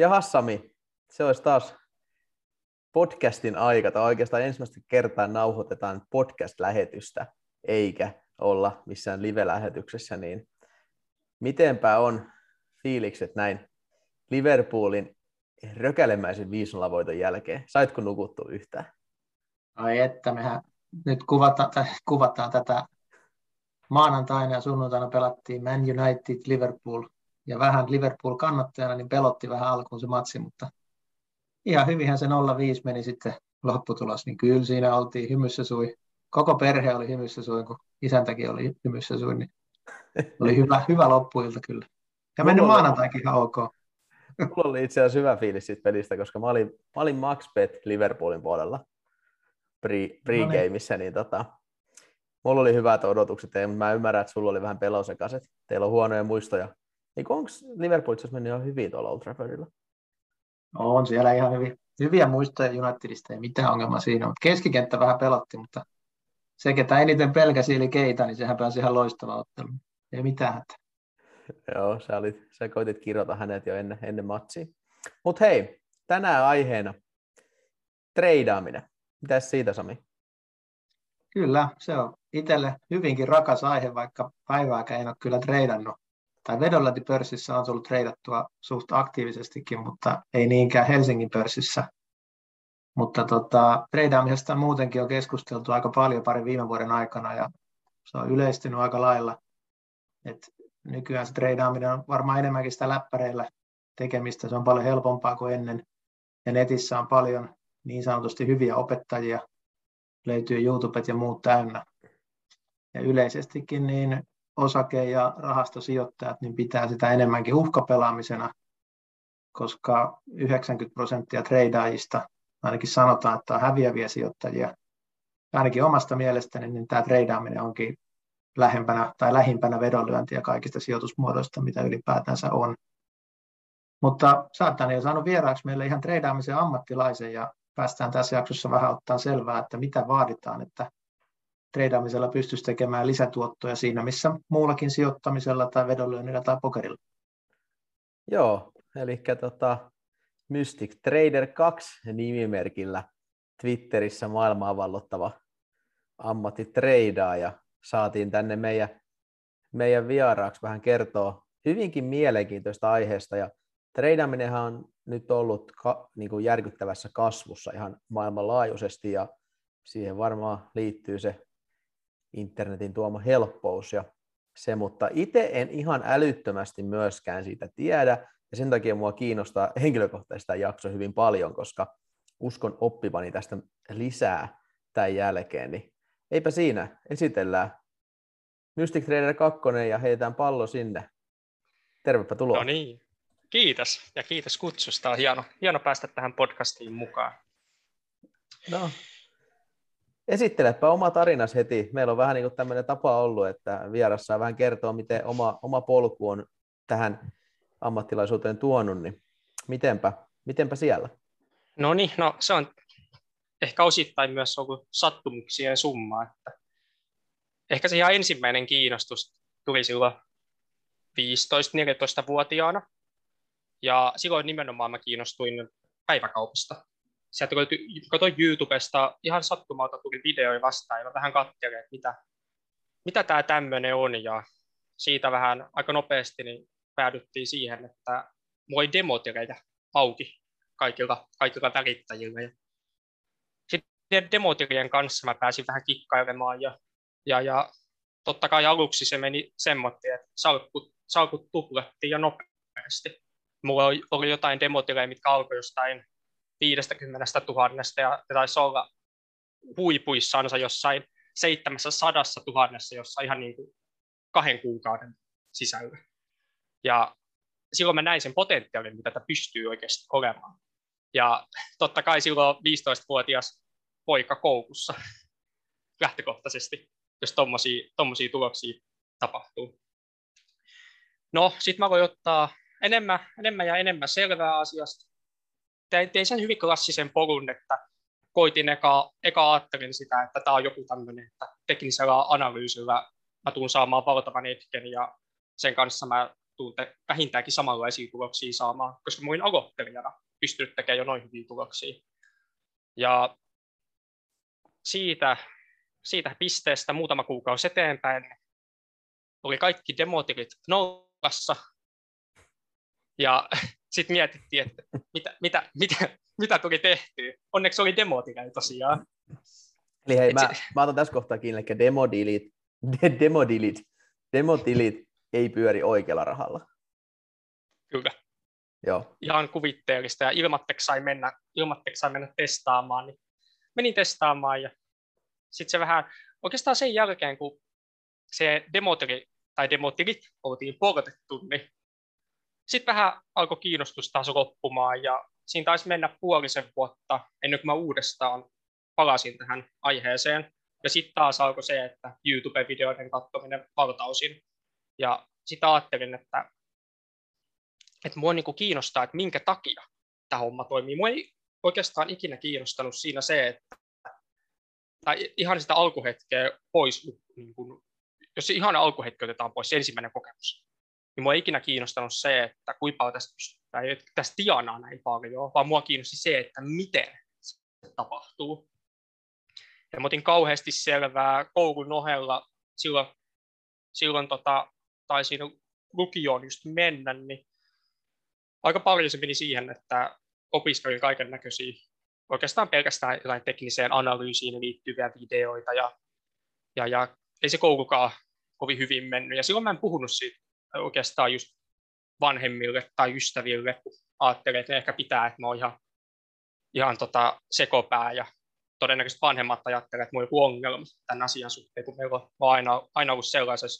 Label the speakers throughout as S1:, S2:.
S1: Ja Sami, se olisi taas podcastin aika, tai oikeastaan ensimmäistä kertaa nauhoitetaan podcast-lähetystä, eikä olla missään live-lähetyksessä, niin mitenpä on fiilikset näin Liverpoolin rökälemäisen 5 voiton jälkeen? Saitko nukuttu yhtään?
S2: Ai että, mehän nyt kuvataan, kuvataan tätä maanantaina ja sunnuntaina pelattiin Man United Liverpool ja vähän Liverpool kannattajana, niin pelotti vähän alkuun se matsi, mutta ihan hyvinhän se 0-5 meni sitten lopputulos, niin kyllä siinä oltiin hymyssä sui. Koko perhe oli hymyssä sui, kun isäntäkin oli hymyssä sui, niin oli hyvä, hyvä loppuilta kyllä. Ja mennyt maanantaikin ihan ok.
S1: Mulla oli itse asiassa hyvä fiilis siitä pelistä, koska mä olin, mä olin Max Bet Liverpoolin puolella pre, pre-gameissa, no niin. niin tota, mulla oli hyvät odotukset, mutta mä ymmärrän, että sulla oli vähän pelosekaiset. Teillä on huonoja muistoja. Niin onko Liverpool itse mennyt ihan hyvin tuolla Old Traffordilla?
S2: On siellä ihan hyvin, hyviä muistoja Unitedista, ei mitään ongelmaa siinä, mutta keskikenttä vähän pelotti, mutta se, ketä eniten pelkäsi eli Keita, niin sehän pääsi ihan loistava ottelu. Ei mitään hätää.
S1: Joo, sä, olit, sä koitit kirjoita hänet jo ennen, ennen matsia. Mutta hei, tänään aiheena treidaaminen. Mitäs siitä, Sami?
S2: Kyllä, se on itselle hyvinkin rakas aihe, vaikka päivääkään en ole kyllä treidannut. Tai vedonlyöntipörssissä on tullut treidattua suht aktiivisestikin, mutta ei niinkään Helsingin pörssissä. Mutta tota, treidaamisesta muutenkin on keskusteltu aika paljon parin viime vuoden aikana ja se on yleistynyt aika lailla. Et nykyään se treidaaminen on varmaan enemmänkin sitä läppäreillä tekemistä, se on paljon helpompaa kuin ennen. Ja netissä on paljon niin sanotusti hyviä opettajia, löytyy YouTubet ja muut täynnä. Ja yleisestikin niin osake- ja rahastosijoittajat niin pitää sitä enemmänkin uhkapelaamisena, koska 90 prosenttia treidaajista ainakin sanotaan, että on häviäviä sijoittajia. Ainakin omasta mielestäni niin tämä treidaaminen onkin lähempänä tai lähimpänä vedonlyöntiä kaikista sijoitusmuodoista, mitä ylipäätänsä on. Mutta saattaa jo saanut vieraaksi meille ihan treidaamisen ammattilaisen ja päästään tässä jaksossa vähän ottaa selvää, että mitä vaaditaan, että treidaamisella pystyisi tekemään lisätuottoja siinä, missä muullakin sijoittamisella tai vedonlyönnillä tai pokerilla.
S1: Joo, eli tota, Mystic Trader 2 nimimerkillä Twitterissä maailmaa vallottava ammattitreidaaja saatiin tänne meidän, meidän vieraaksi vähän kertoa hyvinkin mielenkiintoista aiheesta ja treidaaminenhan on nyt ollut ka, niin kuin järkyttävässä kasvussa ihan maailmanlaajuisesti ja siihen varmaan liittyy se internetin tuoma helppous ja se, mutta itse en ihan älyttömästi myöskään siitä tiedä ja sen takia mua kiinnostaa henkilökohtaisesti jakso hyvin paljon, koska uskon oppivani tästä lisää tämän jälkeen, niin eipä siinä, esitellään Mystic Trader 2 ja heitään pallo sinne. Tervepä tuloa.
S3: No niin, kiitos ja kiitos kutsusta. On hieno, hieno päästä tähän podcastiin mukaan.
S1: No, esittelepä oma tarinas heti. Meillä on vähän niin kuin tämmöinen tapa ollut, että vieras saa vähän kertoa, miten oma, oma polku on tähän ammattilaisuuteen tuonut, niin mitenpä, mitenpä siellä?
S3: No niin, no se on ehkä osittain myös ollut sattumuksien summa, että ehkä se ihan ensimmäinen kiinnostus tuli silloin 15-14-vuotiaana, ja silloin nimenomaan mä kiinnostuin päiväkaupasta. Sieltä katsoin YouTubesta, ihan sattumalta tuli videoja vastaan, ja vähän katselin, että mitä, mitä tämä tämmöinen on, ja siitä vähän aika nopeasti niin päädyttiin siihen, että mulla oli demotilejä auki kaikilla, kaikilla välittäjillä. Ja sitten demotilien kanssa mä pääsin vähän kikkailemaan ja, ja, ja totta kai aluksi se meni semmoinen, että salkut, salkut tuplettiin ja nopeasti. Mulla oli, jotain demotileja, mitkä alkoi jostain 50 000 ja taisi olla huipuissansa jossain 700 000 jossa ihan niin kuin kahden kuukauden sisällä. Ja silloin mä näin sen potentiaalin, mitä tämä pystyy oikeasti olemaan. Ja totta kai silloin 15-vuotias poika koukussa lähtökohtaisesti, jos tuommoisia tuloksia tapahtuu. No, sitten mä voin ottaa enemmän, enemmän ja enemmän selvää asiasta. Tein, tein sen hyvin klassisen polun, että koitin eka, eka ajattelin sitä, että tämä on joku tämmöinen, että teknisellä analyysillä mä tuun saamaan valtavan etken ja sen kanssa mä tottuun te- vähintäänkin samanlaisia tuloksia saamaan, koska mä olin aloittelijana pystynyt tekemään jo noin hyviä tuloksia. Ja siitä, siitä pisteestä muutama kuukausi eteenpäin oli kaikki demotilit nollassa. Ja sitten mietittiin, että mitä, mitä, mitä, mitä tuli tehtyä. Onneksi oli demotileja tosiaan.
S1: Eli hei, mä, mä otan tässä kohtaa kiinni, että demodilit, de, demodilit, demotilit ei pyöri oikealla rahalla.
S3: Kyllä.
S1: Joo.
S3: Ihan kuvitteellista ja ilmatteeksi sai mennä, ilmatteeksi sai mennä testaamaan, niin menin testaamaan ja sitten se vähän, oikeastaan sen jälkeen, kun se demotili tai demotilit oltiin portettu, niin sitten vähän alkoi kiinnostus taas loppumaan ja siinä taisi mennä puolisen vuotta ennen kuin mä uudestaan palasin tähän aiheeseen. Ja sitten taas alkoi se, että YouTube-videoiden katsominen valtausin. Ja sitten ajattelin, että, että mua niin kiinnostaa, että minkä takia tämä homma toimii. Mua ei oikeastaan ikinä kiinnostanut siinä se, että tai ihan sitä alkuhetkeä pois, niin kun, jos ihan alkuhetki otetaan pois, ensimmäinen kokemus, niin mua ei ikinä kiinnostanut se, että kuinka paljon tästä, tästä tianaa näin paljon, vaan mua kiinnosti se, että miten se tapahtuu. Ja mä otin kauheasti selvää koulun ohella, silloin, silloin tota, taisin lukioon just mennä, niin aika paljon se meni siihen, että opiskelin kaiken näköisiä, oikeastaan pelkästään jotain tekniseen analyysiin liittyviä videoita, ja, ja, ja ei se koulukaan kovin hyvin mennyt. Ja silloin mä en puhunut siitä oikeastaan just vanhemmille tai ystäville, kun ajattelin, että ehkä pitää, että mä oon ihan, ihan tota sekopää ja todennäköisesti vanhemmat ajattelevat, että mulla on ongelma tämän asian suhteen, kun meillä on aina, aina ollut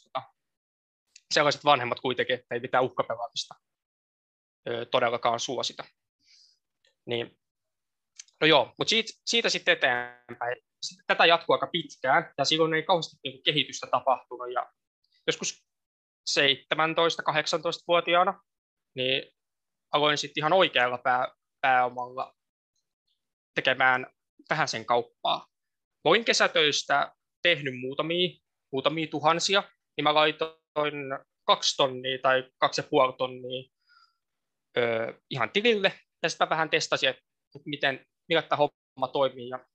S3: tota, sellaiset vanhemmat kuitenkin, että ei mitään uhkapelaamista todellakaan suosita. Niin, no joo, mutta siitä, siitä sitten eteenpäin. Tätä jatkuu aika pitkään, ja silloin ei kauheasti niin kehitystä tapahtunut, ja joskus 17-18-vuotiaana, niin aloin sitten ihan oikealla pää, pääomalla tekemään vähän sen kauppaa. Voin kesätöistä tehnyt muutamia, muutamia tuhansia, niin mä laitoin kaksi tonnia tai kaksi ja puoli tonnia öö, ihan tilille, ja sitten vähän testasin, että miten, millä tämä homma toimii. Ja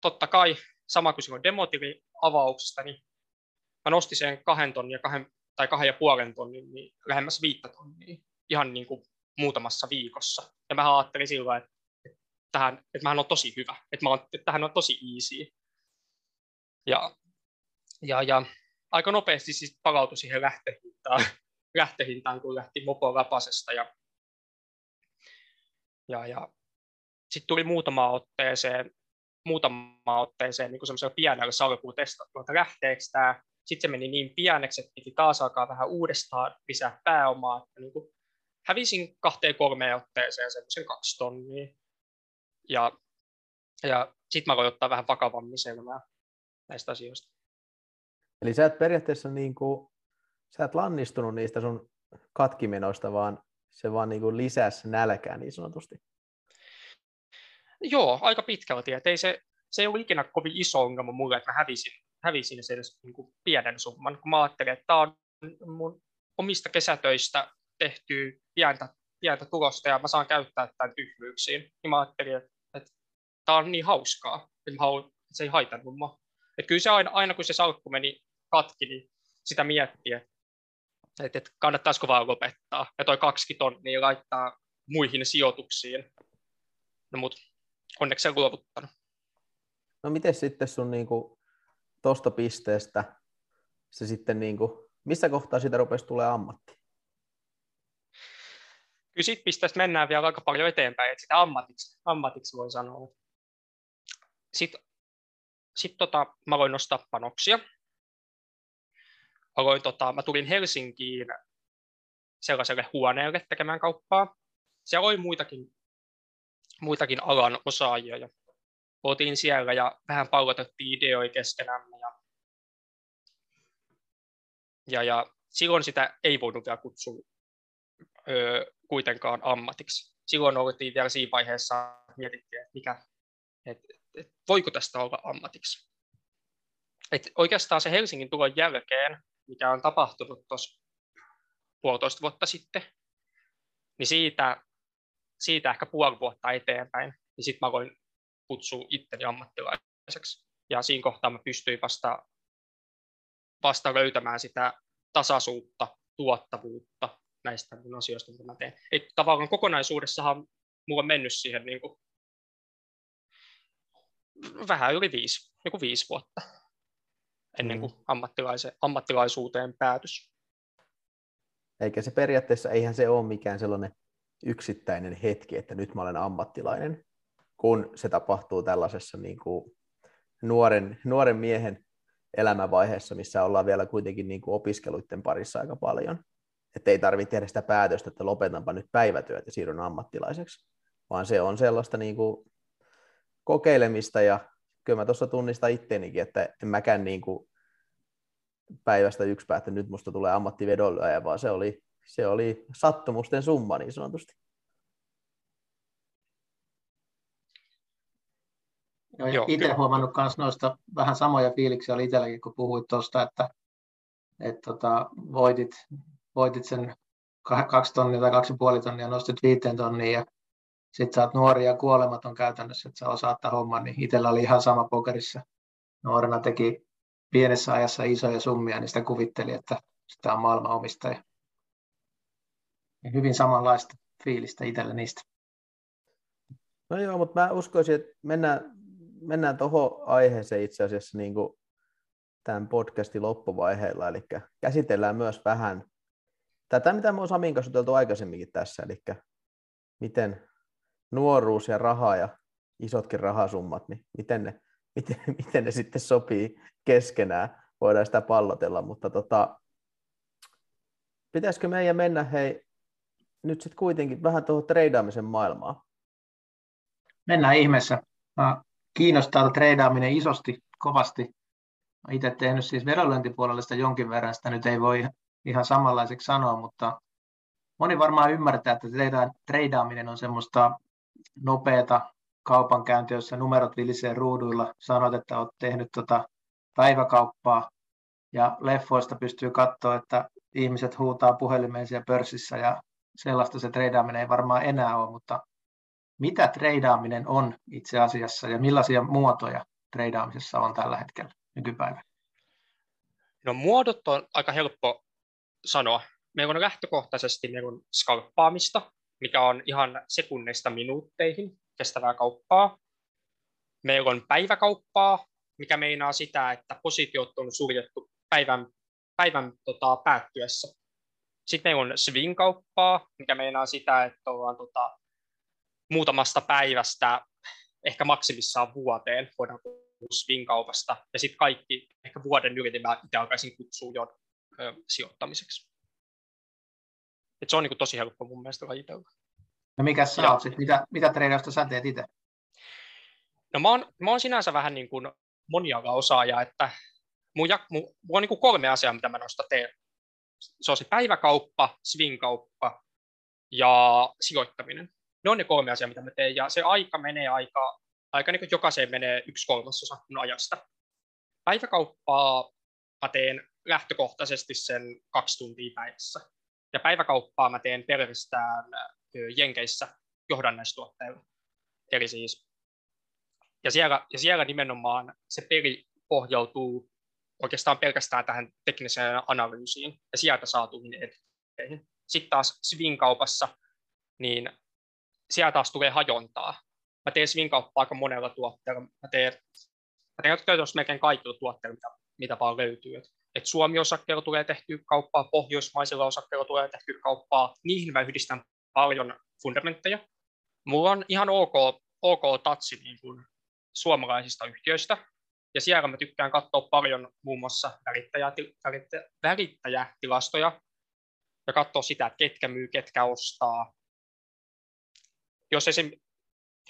S3: totta kai, sama kuin silloin demotili avauksesta, niin mä nostin sen kahden tonnin ja kahden, tai kahden ja puolen tonnin, niin lähemmäs viittä tonnia, ihan niin kuin muutamassa viikossa. Ja mä ajattelin silloin, että tähän, että mä on tosi hyvä, että, mä oon, että tähän on tosi easy. Ja, ja, ja aika nopeasti siis palautui siihen lähtöhintaan, lähtöhintaan kun lähti Mopo Rapasesta. Ja, ja, ja sitten tuli muutama otteeseen, muutama otteeseen niin semmoisella pienellä salkuun testattua, että lähteekö tämä. Sitten se meni niin pieneksi, että piti taas alkaa vähän uudestaan lisää pääomaa, että niin kuin hävisin kahteen kolmeen otteeseen semmoisen kaksi tonnia. Ja, ja sitten mä voin ottaa vähän vakavammin selvää näistä asioista.
S1: Eli sä et periaatteessa niin kuin, sä et lannistunut niistä sun katkimenoista, vaan se vaan niin kuin lisäsi nälkää niin sanotusti.
S3: Joo, aika pitkälti. Et ei se, se ei ollut ikinä kovin iso ongelma mulle, että mä hävisin, hävisin sen niin kuin pienen summan, kun mä ajattelin, että tämä on mun omista kesätöistä tehty pientä, pientä tulosta ja mä saan käyttää tämän tyhmyyksiin. Niin mä ajattelin, että tämä on niin hauskaa, että, haluan, että se ei haitannut mua. Että kyllä se aina, aina kun se salkku meni katki, niin sitä miettii, että, että, että kannattaisiko vaan lopettaa. Ja toi kaksi tonnia laittaa muihin sijoituksiin. No mut onneksi se luovuttanut.
S1: No miten sitten sun niinku, tosta pisteestä se sitten, niinku, missä kohtaa siitä rupesi tulee ammatti?
S3: Kyllä siitä pisteestä mennään vielä aika paljon eteenpäin, että sitä ammatiksi, ammatiksi voi sanoa. Sitten sit tota, mä aloin nostaa panoksia. Aloin, tota, mä tulin Helsinkiin sellaiselle huoneelle tekemään kauppaa. Siellä oli muitakin, muitakin alan osaajia ja oltiin siellä ja vähän pallotettiin ideoja keskenämme. Ja, ja, ja silloin sitä ei voinut vielä kutsua öö, kuitenkaan ammatiksi. Silloin oltiin vielä siinä vaiheessa, mietittiin, että mikä, että että voiko tästä olla ammatiksi. Et oikeastaan se Helsingin tulon jälkeen, mikä on tapahtunut tuossa puolitoista vuotta sitten, niin siitä, siitä ehkä puoli vuotta eteenpäin, niin sitten mä voin kutsua itteni ammattilaiseksi. Ja siinä kohtaa mä pystyin vasta, vasta löytämään sitä tasaisuutta, tuottavuutta näistä asioista, mitä mä teen. Et tavallaan kokonaisuudessahan mulla on mennyt siihen niin kuin vähän yli viisi, joku viisi vuotta ennen mm. kuin mm. ammattilaisuuteen päätys.
S1: Eikä se periaatteessa, eihän se ole mikään sellainen yksittäinen hetki, että nyt mä olen ammattilainen, kun se tapahtuu tällaisessa niin kuin nuoren, nuoren miehen elämänvaiheessa, missä ollaan vielä kuitenkin niin kuin opiskeluiden parissa aika paljon. Että ei tarvitse tehdä sitä päätöstä, että lopetanpa nyt päivätyöt ja siirryn ammattilaiseksi, vaan se on sellaista niin kuin kokeilemista ja kyllä mä tuossa tunnistan itteenikin, että en mäkään niin kuin päivästä yksi päätä, nyt musta tulee ammattivedonlyöjä, vaan se oli, se oli sattumusten summa niin sanotusti.
S2: Joo, itse huomannut myös noista vähän samoja fiiliksiä oli itselläkin, kun puhuit tuosta, että, että tota, voitit, voitit sen kaksi tonnia tai kaksi puoli tonnia, nostit viiteen tonnia ja sitten sä oot nuori ja kuolematon käytännössä, että sä osaat tämän homman, niin itsellä oli ihan sama pokerissa. Nuorena teki pienessä ajassa isoja summia, niin sitä kuvitteli, että sitä on maailmanomistaja. Ja hyvin samanlaista fiilistä itsellä niistä.
S1: No joo, mutta mä uskoisin, että mennään, mennään tuohon aiheeseen itse asiassa niin kuin tämän podcastin loppuvaiheella, eli käsitellään myös vähän tätä, mitä me on Samin kanssa aikaisemminkin tässä, eli miten nuoruus ja raha ja isotkin rahasummat, niin miten ne, miten, miten ne sitten sopii keskenään, voidaan sitä pallotella, mutta tota, pitäisikö meidän mennä hei nyt sitten kuitenkin vähän tuohon treidaamisen maailmaan?
S2: Mennään ihmeessä. Kiinnostaa treidaaminen isosti, kovasti. Itse tehnyt siis vedonlyöntipuolella sitä jonkin verran, sitä nyt ei voi ihan samanlaiseksi sanoa, mutta moni varmaan ymmärtää, että treidaaminen on semmoista nopeata kaupankäyntiä, jossa numerot vilisee ruuduilla. Sanot, että olet tehnyt tota päiväkauppaa ja leffoista pystyy katsoa, että ihmiset huutaa puhelimeen siellä pörssissä ja sellaista se treidaaminen ei varmaan enää ole, mutta mitä treidaaminen on itse asiassa ja millaisia muotoja treidaamisessa on tällä hetkellä nykypäivänä?
S3: No muodot on aika helppo sanoa. Meillä on lähtökohtaisesti meillä on skalppaamista, mikä on ihan sekunneista minuutteihin kestävää kauppaa. Meillä on päiväkauppaa, mikä meinaa sitä, että positiot on suljettu päivän, päivän tota, päättyessä. Sitten meillä on swing-kauppaa, mikä meinaa sitä, että ollaan tota, muutamasta päivästä, ehkä maksimissaan vuoteen, voidaan puhua swing-kaupasta. Ja sitten kaikki ehkä vuoden yli, niin mä itse alkaisin kutsua jo ö, sijoittamiseksi. Et se on niin tosi helppo mun mielestä lajitella.
S2: No mikä sä ja, oot sit? Mitä, mitä treenausta sä teet itse?
S3: No mä oon, mä oon sinänsä vähän niin kuin moniala osaaja, että mun, mun, mun on niin kuin kolme asiaa, mitä mä noista teen. Se on se päiväkauppa, swing-kauppa ja sijoittaminen. Ne on ne kolme asiaa, mitä mä teen, ja se aika menee aika, aika niin kuin jokaiseen menee yksi kolmasosa mun ajasta. Päiväkauppaa mä teen lähtökohtaisesti sen kaksi tuntia päivässä. Ja päiväkauppaa mä teen pelkästään Jenkeissä johdannaistuotteilla. Eli siis, ja siellä, ja siellä nimenomaan se peli pohjautuu oikeastaan pelkästään tähän tekniseen analyysiin ja sieltä saatuihin editteihin. Sitten taas Swing-kaupassa, niin siellä taas tulee hajontaa. Mä teen Swing-kauppaa aika monella tuotteella. Mä teen, mä teen käytännössä melkein kaikilla tuotteilla, mitä, mitä vaan löytyy. Et Suomi-osakkeella tulee tehtyä kauppaa, pohjoismaisilla osakkeilla tulee tehtyä kauppaa. Niihin mä yhdistän paljon fundamentteja. Mulla on ihan ok, ok tatsi niin kuin suomalaisista yhtiöistä, ja siellä mä tykkään katsoa paljon muun muassa välittäjätilastoja ja katsoa sitä, että ketkä myy, ketkä ostaa. Jos esim.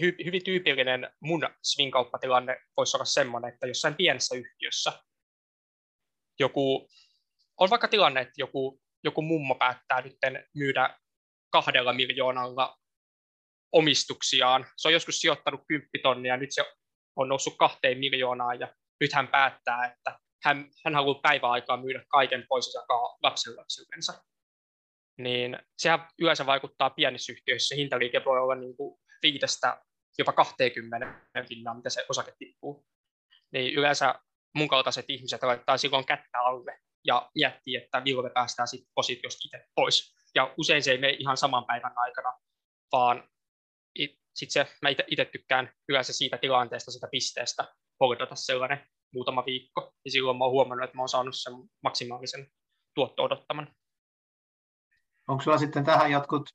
S3: Hy, hyvin tyypillinen mun swing-kauppatilanne voisi olla sellainen, että jossain pienessä yhtiössä joku, on vaikka tilanne, että joku, joku mummo päättää nyt myydä kahdella miljoonalla omistuksiaan. Se on joskus sijoittanut 10 tonnia, nyt se on noussut kahteen miljoonaan ja nyt hän päättää, että hän, hän haluaa päiväaikaa myydä kaiken pois ja jakaa lapsenlapsillensa. Niin sehän yleensä vaikuttaa pienissä yhtiöissä. Hintaliike voi olla niin kuin viidestä jopa 20 pinnaa, mitä se osake tippuu. Niin yleensä mun kaltaiset ihmiset laittaa silloin kättä alle ja miettii, että milloin me päästään sitten positiosta itse pois. Ja usein se ei mene ihan saman päivän aikana, vaan sitten se, mä itse tykkään yleensä siitä tilanteesta, sitä pisteestä hoidata sellainen muutama viikko, ja silloin mä oon huomannut, että mä oon saanut sen maksimaalisen tuotto odottaman.
S2: Onko sulla sitten tähän jotkut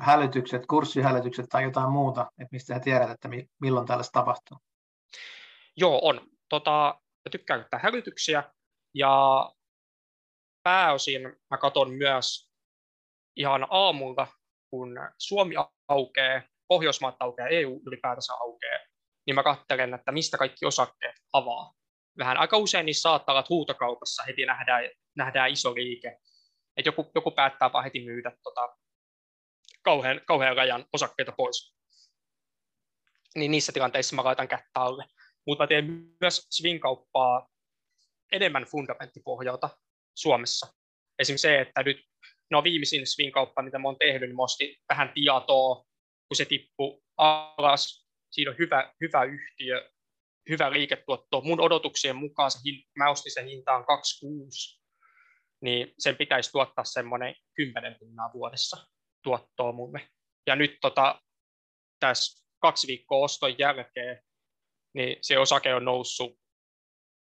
S2: hälytykset, kurssihälytykset tai jotain muuta, että mistä sä tiedät, että milloin tällaista tapahtuu?
S3: Joo, on. Tota, mä tykkään käyttää hälytyksiä ja pääosin mä katson myös ihan aamulla, kun Suomi aukeaa, Pohjoismaat aukeaa, EU ylipäätänsä aukeaa, niin mä katselen, että mistä kaikki osakkeet avaa. Vähän aika usein niissä saattaa olla, että huutokaupassa heti nähdään, nähdään iso liike, että joku, joku päättää vaan heti myydä tota, kauhean, kauhean rajan osakkeita pois. Niin niissä tilanteissa mä laitan kättä alle. Mutta mä teen myös swing-kauppaa enemmän fundamenttipohjalta Suomessa. Esimerkiksi se, että nyt no viimeisin swing-kauppa, mitä mä oon tehnyt, niin mä ostin vähän tietoa, kun se tippui alas. Siinä on hyvä, hyvä yhtiö, hyvä liiketuotto. Mun odotuksien mukaan se, mä ostin sen hintaan 2,6, niin sen pitäisi tuottaa semmoinen 10 pinnaa vuodessa tuottoa mulle. Ja nyt tota, tässä kaksi viikkoa oston jälkeen, niin se osake on noussut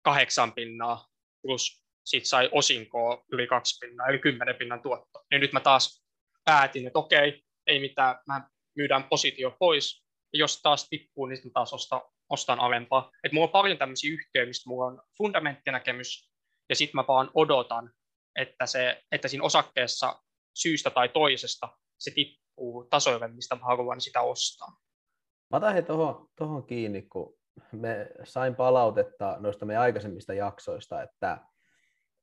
S3: kahdeksan pinnaa, plus sit sai osinkoa yli kaksi pinnaa, eli kymmenen pinnan tuotto. Niin nyt mä taas päätin, että okei, ei mitään, mä myydään positio pois, ja jos taas tippuu, niin mä taas ostan, ostan alempaa. Et mulla on paljon tämmöisiä yhtiöitä, mistä mulla on fundamenttinäkemys, ja sitten mä vaan odotan, että, se, että siinä osakkeessa syystä tai toisesta se tippuu tasoille, mistä mä haluan sitä ostaa.
S1: Mä otan tuohon, tuohon kiinni, kun me sain palautetta noista meidän aikaisemmista jaksoista, että,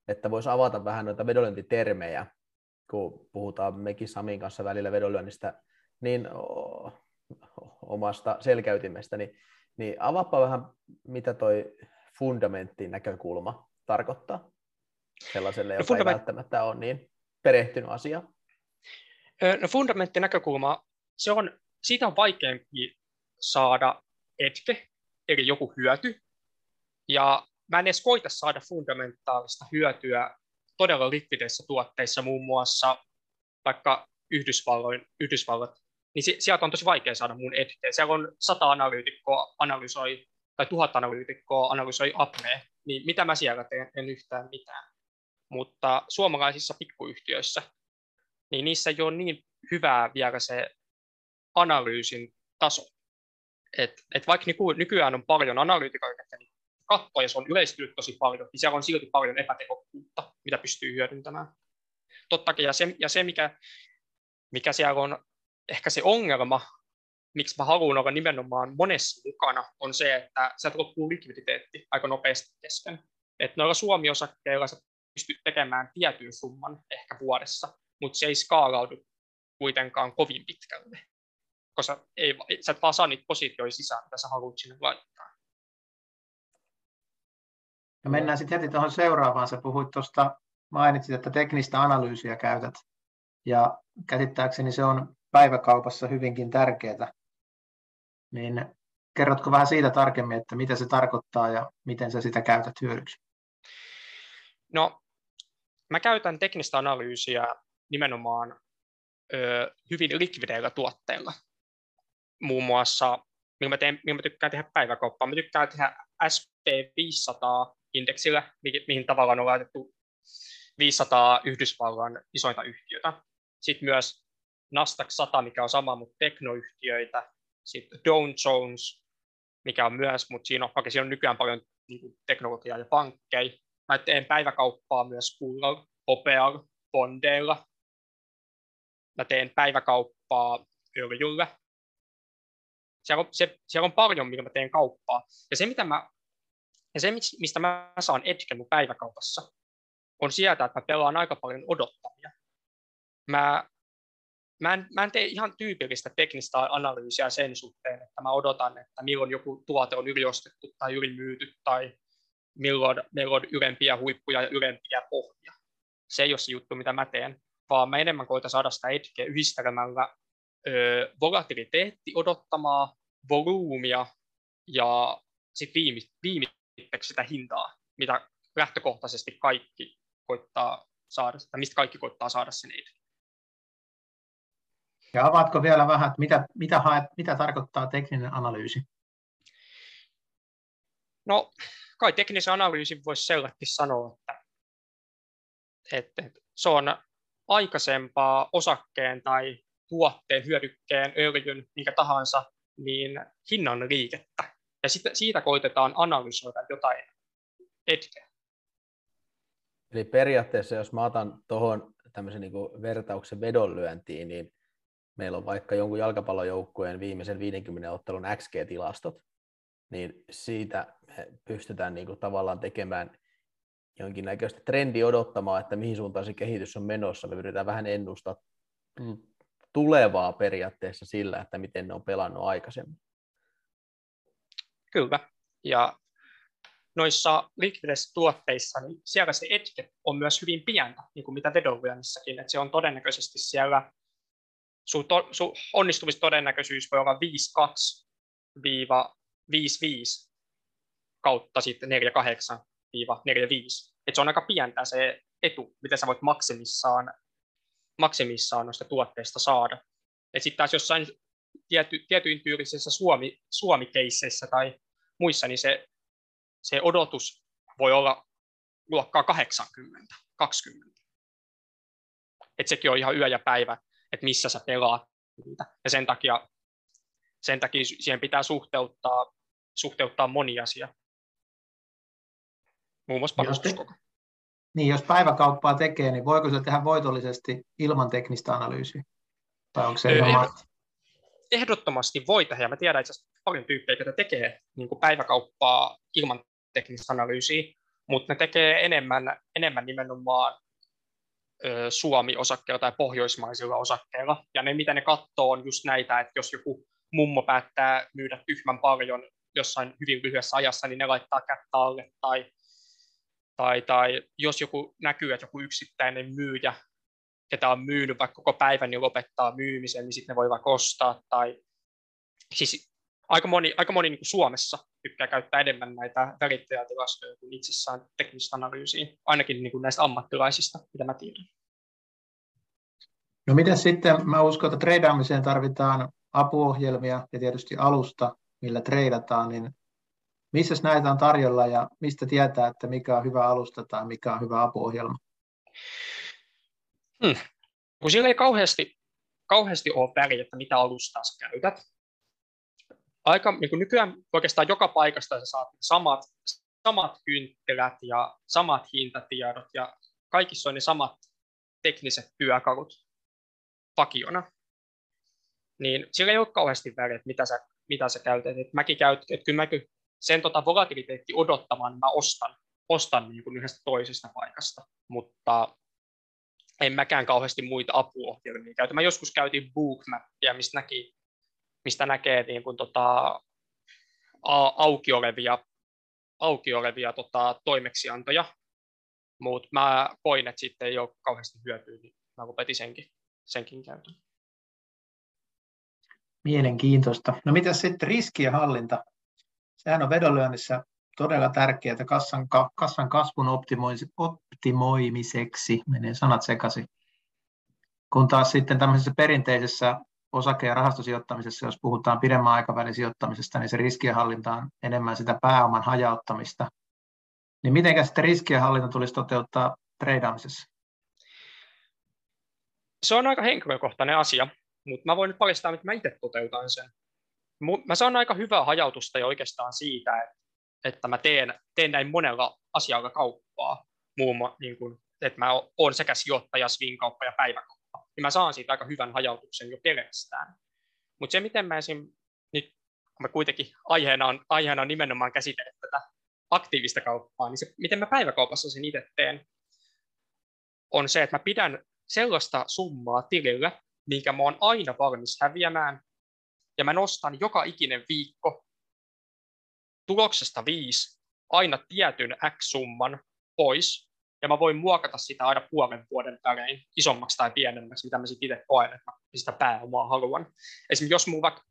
S1: että voisi avata vähän noita vedonlyöntitermejä, kun puhutaan mekin Samin kanssa välillä vedonlyönnistä, niin omasta selkäytimestä, niin, niin avaappa vähän, mitä toi fundamenttin näkökulma tarkoittaa sellaiselle, no, joka fundament... ei välttämättä ole niin perehtynyt asiaan.
S3: No fundamentin näkökulma, se on, siitä on vaikeampi saada etke, eli joku hyöty. Ja mä en edes koita saada fundamentaalista hyötyä todella likvideissä tuotteissa, muun muassa vaikka Yhdysvalloin, Yhdysvallat, niin sieltä on tosi vaikea saada mun etkeä. Siellä on sata analyytikkoa analysoi, tai tuhat analyytikkoa analysoi apnea, niin mitä mä siellä teen? En yhtään mitään. Mutta suomalaisissa pikkuyhtiöissä, niin niissä ei ole niin hyvää vielä se analyysin taso. Et, et vaikka niinku, nykyään on paljon analyytikoita, niin katsoo, ja se on yleistynyt tosi paljon, niin siellä on silti paljon epätehokkuutta, mitä pystyy hyödyntämään. Tottakin, ja se, ja se mikä, mikä siellä on ehkä se ongelma, miksi mä haluan olla nimenomaan monessa mukana, on se, että sieltä loppuu likviditeetti aika nopeasti kesken. Että noilla Suomi-osakkeilla sä pystyt tekemään tietyn summan ehkä vuodessa, mutta se ei skaalaudu kuitenkaan kovin pitkälle, koska ei, sä et vaan saa niitä positioita sisään, mitä sä haluat sinne laittaa.
S2: Ja mennään sitten heti tuohon seuraavaan. Sä puhuit tuosta, mainitsit, että teknistä analyysiä käytät. Ja käsittääkseni se on päiväkaupassa hyvinkin tärkeää. Niin kerrotko vähän siitä tarkemmin, että mitä se tarkoittaa ja miten sä sitä käytät hyödyksi?
S3: No, mä käytän teknistä analyysiä nimenomaan ö, hyvin likvideillä tuotteilla. Muun muassa, millä mä, teen, millä mä tykkään tehdä päiväkauppaa, mä tykkään tehdä SP500 indeksillä, mi- mihin tavallaan on laitettu 500 Yhdysvallan isointa yhtiötä. Sitten myös Nasdaq 100, mikä on sama, mutta teknoyhtiöitä. Sitten Dow Jones, mikä on myös, mutta siinä on, siinä on nykyään paljon niin teknologiaa ja pankkeja. Mä teen päiväkauppaa myös kullalla, hopealla, bondeilla. Mä teen päiväkauppaa öljyllä. Siellä on, se, siellä on paljon, millä mä teen kauppaa. Ja se, mitä mä, ja se mistä mä saan etken mun päiväkaupassa, on sieltä, että mä pelaan aika paljon odottamia. Mä, mä, en, mä en tee ihan tyypillistä teknistä analyysiä sen suhteen, että mä odotan, että milloin joku tuote on yliostettu tai ylimyyty tai milloin meillä on ylempiä huippuja ja ylempiä pohjia. Se ei ole se juttu, mitä mä teen, vaan mä enemmän koitan saada sitä edgeä yhdistelemällä ö, volatiliteetti odottamaa, volyymia ja sitten viimeiseksi sitä hintaa, mitä lähtökohtaisesti kaikki koittaa saada, tai mistä kaikki koittaa saada sen edge.
S2: Ja avaatko vielä vähän, että mitä, mitä, haet, mitä tarkoittaa tekninen analyysi?
S3: No, kai teknisen analyysin voisi selvästi sanoa, että, että, se on aikaisempaa osakkeen tai tuotteen, hyödykkeen, öljyn, minkä tahansa, niin hinnan liikettä. Ja siitä, siitä koitetaan analysoida jotain etkeä.
S1: Eli periaatteessa, jos mä otan tuohon tämmöisen niin vertauksen vedonlyöntiin, niin meillä on vaikka jonkun jalkapallojoukkueen viimeisen 50 ottelun XG-tilastot, niin siitä me pystytään niin kuin tavallaan tekemään jonkinnäköistä trendi odottamaan, että mihin suuntaan se kehitys on menossa. Me yritetään vähän ennustaa tulevaa periaatteessa sillä, että miten ne on pelannut aikaisemmin.
S3: Kyllä. Ja noissa liquidessä tuotteissa, niin siellä se etke on myös hyvin pientä, niin kuin mitä vedonlyönnissäkin, että se on todennäköisesti siellä, sun, to, sun onnistumistodennäköisyys voi olla 5,2-5,5 kautta sitten 4,8-4,5. Että se on aika pientä se etu, miten sä voit maksimissaan, maksimissaan noista tuotteista saada. Et sitten taas jossain tiety, tietyin tyylisissä Suomi, Suomi-keisseissä tai muissa, niin se, se odotus voi olla luokkaa 80, 20. Et sekin on ihan yö ja päivä, että missä sä pelaat niitä. Ja sen takia, sen takia siihen pitää suhteuttaa, suhteuttaa moni asia. Muun muassa panostuskoko.
S2: Niin, jos päiväkauppaa tekee, niin voiko se tehdä voitollisesti ilman teknistä analyysiä? Tai onko se ihan
S3: ehdottomasti voi tehdä, ja mä tiedän itse asiassa paljon tyyppejä, jotka tekee niin kuin päiväkauppaa ilman teknistä analyysiä, mutta ne tekee enemmän, enemmän nimenomaan ö, Suomi-osakkeilla tai pohjoismaisilla osakkeilla, ja ne mitä ne katsoo on just näitä, että jos joku mummo päättää myydä tyhmän paljon jossain hyvin lyhyessä ajassa, niin ne laittaa kättä alle, tai, tai, tai jos joku näkyy, että joku yksittäinen myyjä ketä on myynyt vaikka koko päivän, niin lopettaa myymisen, niin sitten ne voi vaikka ostaa. Tai... Siis aika moni, aika moni niin kuin Suomessa tykkää käyttää enemmän näitä välittäjätilastoja kuin itsessään teknistä analyysiä, ainakin niin kuin näistä ammattilaisista, mitä mä tiedän.
S2: No miten sitten, mä uskon, että treidaamiseen tarvitaan apuohjelmia ja tietysti alusta, millä treidataan, niin missä näitä on tarjolla ja mistä tietää, että mikä on hyvä alusta tai mikä on hyvä apuohjelma?
S3: Hmm. Kun sillä ei kauheasti, kauheasti ole väliä, että mitä alustaa sä käytät. Aika, niin nykyään oikeastaan joka paikasta sä saat samat, samat kynttilät ja samat hintatiedot ja kaikissa on ne samat tekniset työkalut pakiona. Niin sillä ei ole kauheasti väliä, että mitä sä, mitä sä käytät. Et mäkin käytän, että kyllä mäkin sen tota volatiliteetti odottamaan, niin mä ostan, ostan niin kuin yhdestä toisesta paikasta. Mutta en mäkään kauheasti muita apuohjelmia käytä. Mä joskus käytin Bookmappia, mistä, näki, mistä näkee niin kuin tota, auki olevia, auki olevia tota, toimeksiantoja, mutta mä koin, että sitten ei ole kauheasti hyötyä, niin mä lopetin senkin, senkin käytön.
S2: Mielenkiintoista. No mitä sitten riskien hallinta? Sehän on vedonlyönnissä todella tärkeää kassan, kassan kasvun optimoimiseksi, menee sanat sekaisin. Kun taas sitten tämmöisessä perinteisessä osake- ja rahastosijoittamisessa, jos puhutaan pidemmän aikavälin sijoittamisesta, niin se riskienhallinta on enemmän sitä pääoman hajauttamista. Niin miten sitten riskienhallinta tulisi toteuttaa treidaamisessa?
S3: Se on aika henkilökohtainen asia, mutta mä voin nyt paljastaa, että mä itse toteutan sen. Mä saan aika hyvää hajautusta jo oikeastaan siitä, että mä teen, teen näin monella asialla kauppaa, muun muassa, niin kuin, että mä oon sekä sijoittaja, swing-kauppa ja päiväkauppa, niin mä saan siitä aika hyvän hajautuksen jo pelkästään. Mutta se, miten mä esim. nyt, kun mä kuitenkin aiheena on, aiheena on nimenomaan käsitellä tätä aktiivista kauppaa, niin se, miten mä päiväkaupassa sen itse teen, on se, että mä pidän sellaista summaa tilillä, minkä mä oon aina valmis häviämään, ja mä nostan joka ikinen viikko tuloksesta 5 aina tietyn X-summan pois, ja mä voin muokata sitä aina puolen vuoden välein isommaksi tai pienemmäksi, mitä mä sitten itse koen, että sitä pääomaa haluan. Esimerkiksi jos mulla vaikka,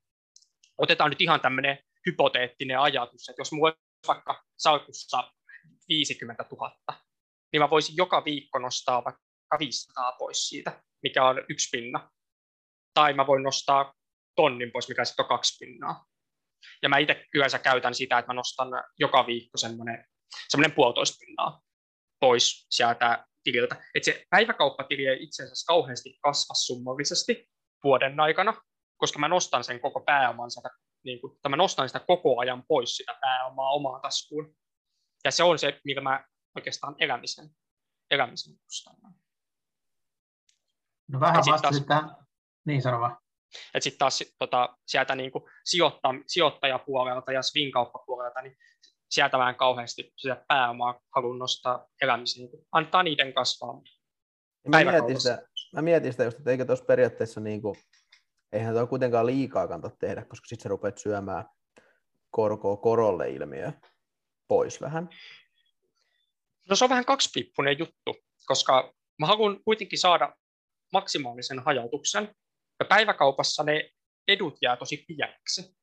S3: otetaan nyt ihan tämmöinen hypoteettinen ajatus, että jos mulla olisi vaikka salkussa 50 000, niin mä voisin joka viikko nostaa vaikka 500 pois siitä, mikä on yksi pinna. Tai mä voin nostaa tonnin pois, mikä sitten on kaksi pinnaa. Ja mä itse yleensä käytän sitä, että mä nostan joka viikko semmoinen, semmoinen puolitoista pinnaa pois sieltä tililtä. Että se päiväkauppatili ei itse asiassa kauheasti kasva summallisesti vuoden aikana, koska mä nostan sen koko pääoman sieltä, niin kuin, tai mä nostan sitä koko ajan pois sitä pääomaa omaan taskuun. Ja se on se, mikä mä oikeastaan elämisen, elämisen kustannan.
S2: No vähän vastasit tähän. Niin, sano vaan.
S3: Että sitten taas tota, sieltä niin kuin sijoitta, sijoittajapuolelta ja swing-kauppapuolelta, niin sieltä vähän kauheasti sitä pääomaa haluan nostaa elämiseen, niin antaa niiden kasvaa.
S1: Mä mietin, sitä, mä mietin sitä just, että eikö tuossa periaatteessa, niin kuin, eihän tuo kuitenkaan liikaa kannata tehdä, koska sitten sä rupeat syömään korkoa korolle ilmiö pois vähän.
S3: No se on vähän kaksipiippunen juttu, koska mä haluan kuitenkin saada maksimaalisen hajautuksen, ja päiväkaupassa ne edut jää tosi pieniksi.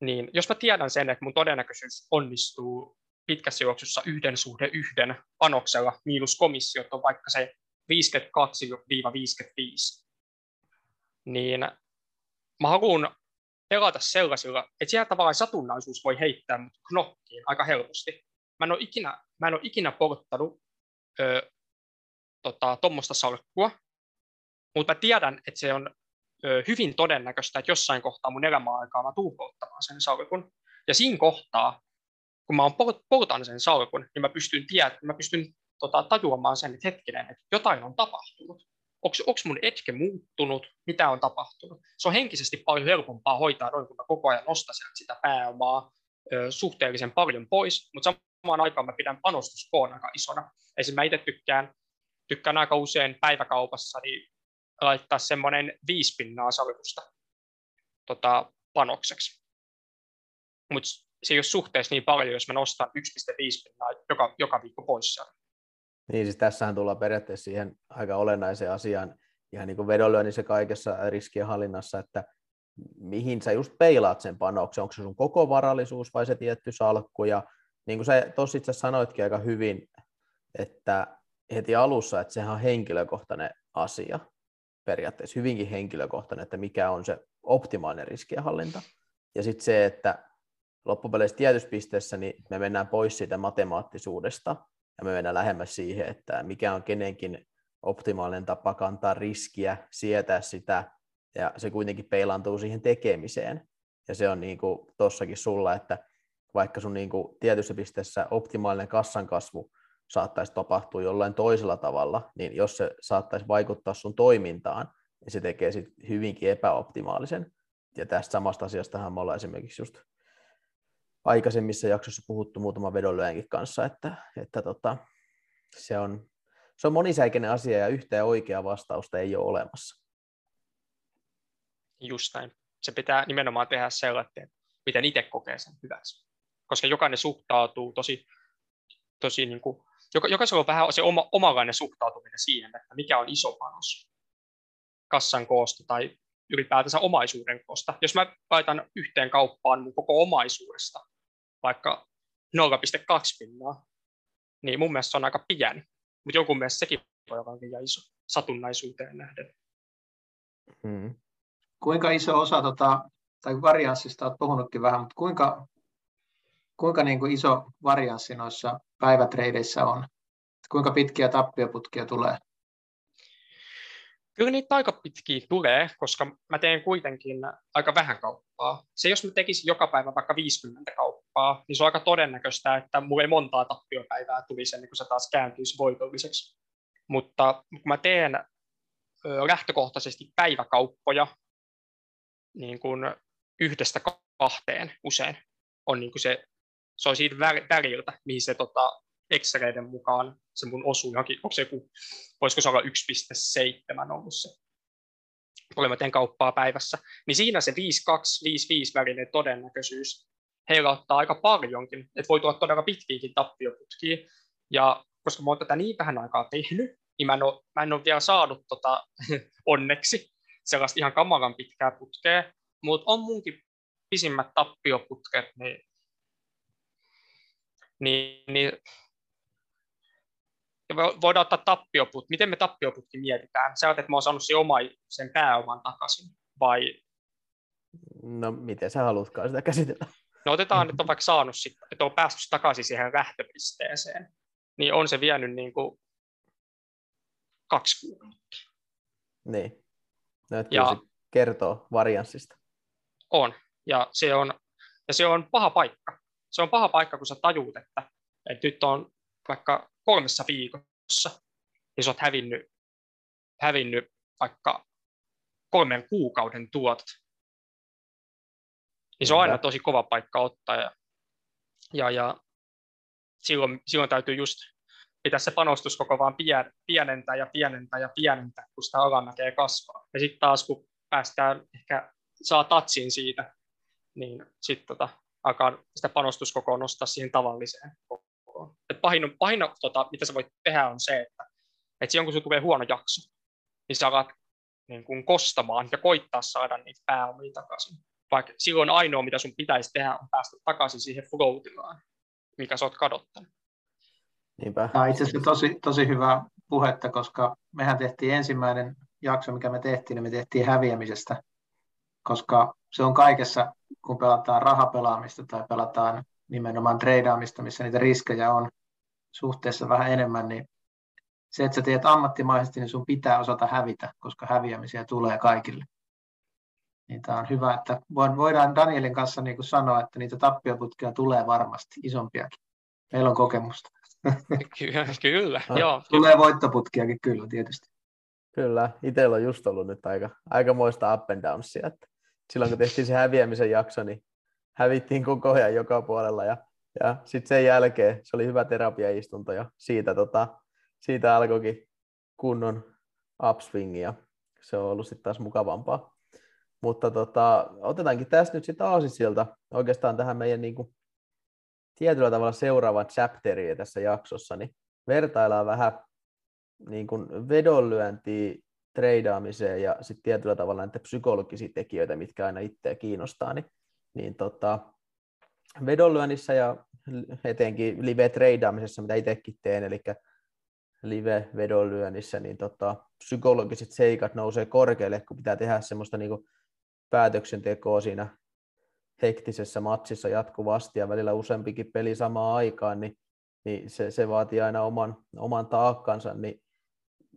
S3: Niin jos mä tiedän sen, että mun todennäköisyys onnistuu pitkässä juoksussa yhden suhde yhden panoksella miinus komissiot on vaikka se 52-55, niin mä haluan pelata sellaisilla, että siellä tavallaan satunnaisuus voi heittää mut knokkiin aika helposti. Mä en ole ikinä, mä en ole ikinä polttanut tuommoista tota, salkkua, mutta mä tiedän, että se on hyvin todennäköistä, että jossain kohtaa mun elämäaikaa mä tuun polttamaan sen salkun. Ja siinä kohtaa, kun mä poltan sen salkun, niin mä pystyn, tiedä, mä pystyn tota, tajuamaan sen, että hetkinen, että jotain on tapahtunut. Onko mun etke muuttunut, mitä on tapahtunut. Se on henkisesti paljon helpompaa hoitaa noin, kun mä koko ajan nostan sitä pääomaa ö, suhteellisen paljon pois, mutta samaan aikaan mä pidän panostuskoon aika isona. Esimerkiksi mä itse tykkään, tykkään aika usein päiväkaupassa niin laittaa semmoinen viisi pinnaa salkusta tota, panokseksi. Mutta se ei ole suhteessa niin paljon, jos mä nostan 1,5 pinnaa joka, joka viikko pois sieltä.
S1: Niin, siis tässähän tullaan periaatteessa siihen aika olennaiseen asiaan, ihan niin kuin vedonlyönnissä kaikessa riskien hallinnassa, että mihin sä just peilaat sen panoksen, onko se sun koko varallisuus vai se tietty salkku, ja niin kuin sä tuossa itse sanoitkin aika hyvin, että heti alussa, että sehän on henkilökohtainen asia, periaatteessa hyvinkin henkilökohtainen, että mikä on se optimaalinen riskienhallinta. Ja sitten se, että loppupeleissä tietyssä pisteessä niin me mennään pois siitä matemaattisuudesta ja me mennään lähemmäs siihen, että mikä on kenenkin optimaalinen tapa kantaa riskiä, sietää sitä, ja se kuitenkin peilantuu siihen tekemiseen. Ja se on niin kuin tossakin sulla, että vaikka sun niin kuin tietyssä pisteessä optimaalinen kassan kasvu saattaisi tapahtua jollain toisella tavalla, niin jos se saattaisi vaikuttaa sun toimintaan, niin se tekee sit hyvinkin epäoptimaalisen. Ja tästä samasta asiastahan me ollaan esimerkiksi just aikaisemmissa jaksoissa puhuttu muutama vedonlyönkin kanssa, että, että tota, se, on, se on monisäikeinen asia ja yhtä ja oikeaa vastausta ei ole olemassa.
S3: Just näin. Se pitää nimenomaan tehdä sellainen, miten itse kokee sen hyväksi. Koska jokainen suhtautuu tosi, tosi niin kuin joka, jokaisella on vähän se oma, omanlainen suhtautuminen siihen, että mikä on iso panos kassan koosta tai ylipäätänsä omaisuuden koosta. Jos mä laitan yhteen kauppaan mun koko omaisuudesta vaikka 0,2 pinnaa, niin mun mielestä se on aika pieni, mutta jonkun mielestä sekin voi olla liian iso satunnaisuuteen nähden.
S2: Hmm. Kuinka iso osa, tota, tai varianssista olet puhunutkin vähän, mutta kuinka kuinka niin kuin iso varianssi noissa päivätreideissä on? Kuinka pitkiä tappioputkia tulee?
S3: Kyllä niitä aika pitkiä tulee, koska mä teen kuitenkin aika vähän kauppaa. Se jos mä tekisin joka päivä vaikka 50 kauppaa, niin se on aika todennäköistä, että mulla ei montaa tappiopäivää tulisi ennen kuin se taas kääntyisi voitolliseksi. Mutta kun mä teen lähtökohtaisesti päiväkauppoja niin kuin yhdestä kahteen usein, on niin kuin se se on siitä väriltä, mihin se tota, X-reiden mukaan se mun osuu johonkin, onko se joku, voisiko se olla 1,7 ollut se, paljon mä teen kauppaa päivässä, niin siinä se 5-2, 5-5 välinen todennäköisyys heillä ottaa aika paljonkin, että voi tulla todella pitkiinkin tappioputkiin, ja koska mä oon tätä niin vähän aikaa tehnyt, niin mä en ole, mä en ole vielä saanut tota, onneksi sellaista ihan kamaran pitkää putkea, mutta on munkin pisimmät tappioputket, niin, niin, niin voidaan ottaa tappioput. Miten me tappioputki mietitään? Sä että mä oon saanut sen, oma, sen pääoman takaisin, vai?
S1: No, miten sä haluatkaan sitä käsitellä?
S3: No otetaan, että on vaikka saanut, sit, että on päässyt takaisin siihen lähtöpisteeseen, niin on se vienyt niin kuin kaksi kuukautta.
S1: Niin. No, ja, kertoo varianssista.
S3: On. Ja se on, ja se on paha paikka. Se on paha paikka, kun sä tajuut, että, että nyt on vaikka kolmessa viikossa, niin sä oot hävinnyt, hävinnyt vaikka kolmen kuukauden tuotot. Niin se on aina tosi kova paikka ottaa. Ja, ja, ja silloin, silloin täytyy just pitää se panostus koko vaan pienentää ja pienentää ja pienentää, kun sitä alamäkeä kasvaa. Ja sitten taas, kun päästään ehkä saa tatsin siitä, niin sitten tota, alkaa sitä panostuskokoa nostaa siihen tavalliseen kokoon. Et pahin, pahin tota, mitä sä voit tehdä, on se, että et silloin kun sulla tulee huono jakso, niin sä alat niin kuin kostamaan ja koittaa saada niitä pääomia takaisin. Vaikka silloin ainoa, mitä sun pitäisi tehdä, on päästä takaisin siihen flow mikä sä oot kadottanut.
S2: Niinpä. Tämä on itse asiassa tosi, tosi hyvä puhetta, koska mehän tehtiin ensimmäinen jakso, mikä me tehtiin, niin me tehtiin häviämisestä, koska se on kaikessa, kun pelataan rahapelaamista tai pelataan nimenomaan treidaamista, missä niitä riskejä on suhteessa vähän enemmän, niin se, että sä teet ammattimaisesti, niin sun pitää osata hävitä, koska häviämisiä tulee kaikille. Niin tämä on hyvä, että voidaan Danielin kanssa niin kuin sanoa, että niitä tappioputkia tulee varmasti, isompiakin. Meillä on kokemusta.
S3: Kyllä, kyllä. No, joo.
S2: Tulee voittoputkiakin kyllä tietysti.
S1: Kyllä, itsellä on just ollut nyt aika, aikamoista up and downsia. Että silloin kun tehtiin se häviämisen jakso, niin hävittiin koko ajan joka puolella ja, ja sitten sen jälkeen se oli hyvä terapiaistunto ja siitä, tota, siitä alkoikin kunnon upswing ja se on ollut sitten taas mukavampaa. Mutta tota, otetaankin tästä nyt sitten aasisilta oikeastaan tähän meidän niin kuin, tietyllä tavalla seuraavan chapteriin tässä jaksossa, niin vertaillaan vähän niin kuin vedonlyöntiä treidaamiseen ja sitten tietyllä tavalla näitä psykologisia tekijöitä, mitkä aina itseä kiinnostaa, niin, niin tota, vedonlyönnissä ja etenkin live-treidaamisessa, mitä itsekin teen, eli live-vedonlyönnissä, niin tota, psykologiset seikat nousee korkealle, kun pitää tehdä semmoista niin päätöksentekoa siinä hektisessä matsissa jatkuvasti ja välillä useampikin peli samaan aikaan, niin, niin se, se vaatii aina oman, oman taakkansa, niin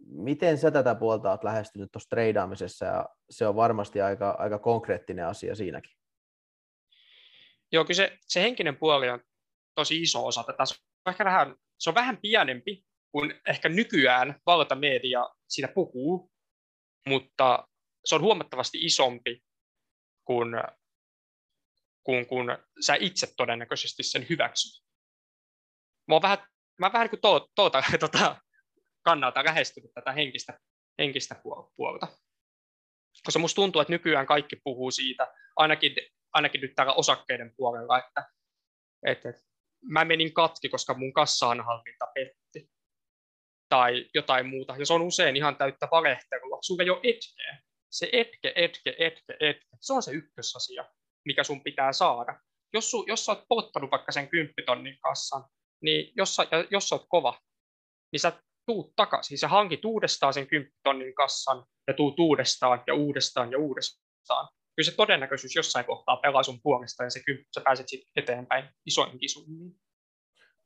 S1: miten sä tätä puolta olet lähestynyt tuossa treidaamisessa ja se on varmasti aika, aika konkreettinen asia siinäkin?
S3: Joo, kyllä se, se henkinen puoli on tosi iso osa tätä. Se on, ehkä vähän, se on vähän pienempi kuin ehkä nykyään valtamedia siitä puhuu, mutta se on huomattavasti isompi kuin, kuin, kuin sä itse todennäköisesti sen hyväksyt. Mä oon vähän, mä vähän niin kuin tuota, tuota, kannalta lähestynyt tätä henkistä, henkistä puolta. Koska musta tuntuu, että nykyään kaikki puhuu siitä, ainakin, ainakin nyt täällä osakkeiden puolella, että, että, mä menin katki, koska mun kassaanhallinta petti. Tai jotain muuta. Ja se on usein ihan täyttä valehtelua. Sulla ei ole etkeä. Se etke, etke, etke, etke. Se on se ykkösasia, mikä sun pitää saada. Jos, su, jos sä oot polttanut vaikka sen kymppitonnin kassan, niin jos sä, jos sä oot kova, niin sä tuut takaisin. Sä hankit uudestaan sen 10 tonnin kassan ja tuut uudestaan ja uudestaan ja uudestaan. Kyllä se todennäköisyys jossain kohtaa pelaa sun puolesta ja se kyllä sä pääset sitten eteenpäin isoinkin summiin.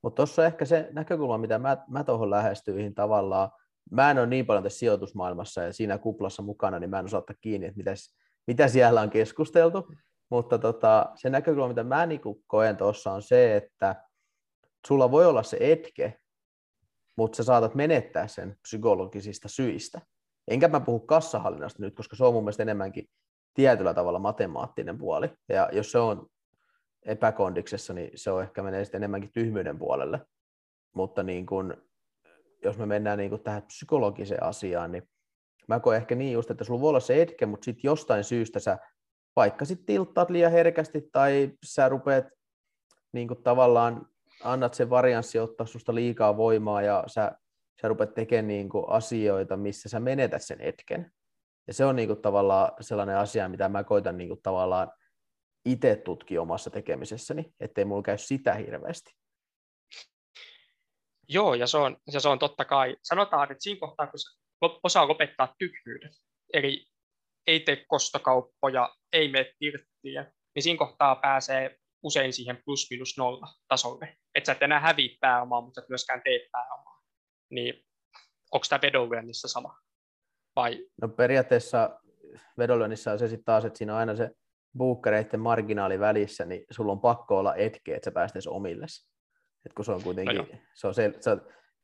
S1: Mutta tuossa ehkä se näkökulma, mitä mä, mä tuohon lähestyihin tavallaan, mä en ole niin paljon tässä sijoitusmaailmassa ja siinä kuplassa mukana, niin mä en osaa ottaa kiinni, että mitäs, mitä siellä on keskusteltu. Mutta tota, se näkökulma, mitä mä niinku koen tuossa on se, että sulla voi olla se etke, mutta sä saatat menettää sen psykologisista syistä. Enkä mä puhu kassahallinnasta nyt, koska se on mun mielestä enemmänkin tietyllä tavalla matemaattinen puoli. Ja jos se on epäkondiksessa, niin se on ehkä menee sitten enemmänkin tyhmyyden puolelle. Mutta niin kun, jos me mennään niin kun tähän psykologiseen asiaan, niin mä koen ehkä niin just, että sulla voi olla se etke, mutta sitten jostain syystä sä vaikka sitten tilttaat liian herkästi tai sä rupeat niin tavallaan annat sen varianssi ottaa susta liikaa voimaa ja sä, sä rupeat tekemään niin kuin asioita, missä sä menetät sen hetken. Ja se on niin kuin tavallaan sellainen asia, mitä mä koitan niin kuin tavallaan itse tutkia omassa tekemisessäni, ettei mulla käy sitä hirveästi.
S3: Joo, ja se on, ja se on totta kai. Sanotaan, että siinä kohtaa, kun osaa lopettaa tyhmyyden, eli ei tee kostokauppoja, ei mene pirttiä, niin siinä kohtaa pääsee usein siihen plus minus nolla tasolle. Että sä et enää häviä pääomaa, mutta et myöskään tee pääomaa. Niin onko tämä vedonlyönnissä sama? Vai?
S1: No periaatteessa vedonlyönnissä on se sitten taas, että siinä on aina se buukkereiden marginaali välissä, niin sulla on pakko olla etke, että sä päästäisi omille. Et kun se on kuitenkin, no, se on se, se,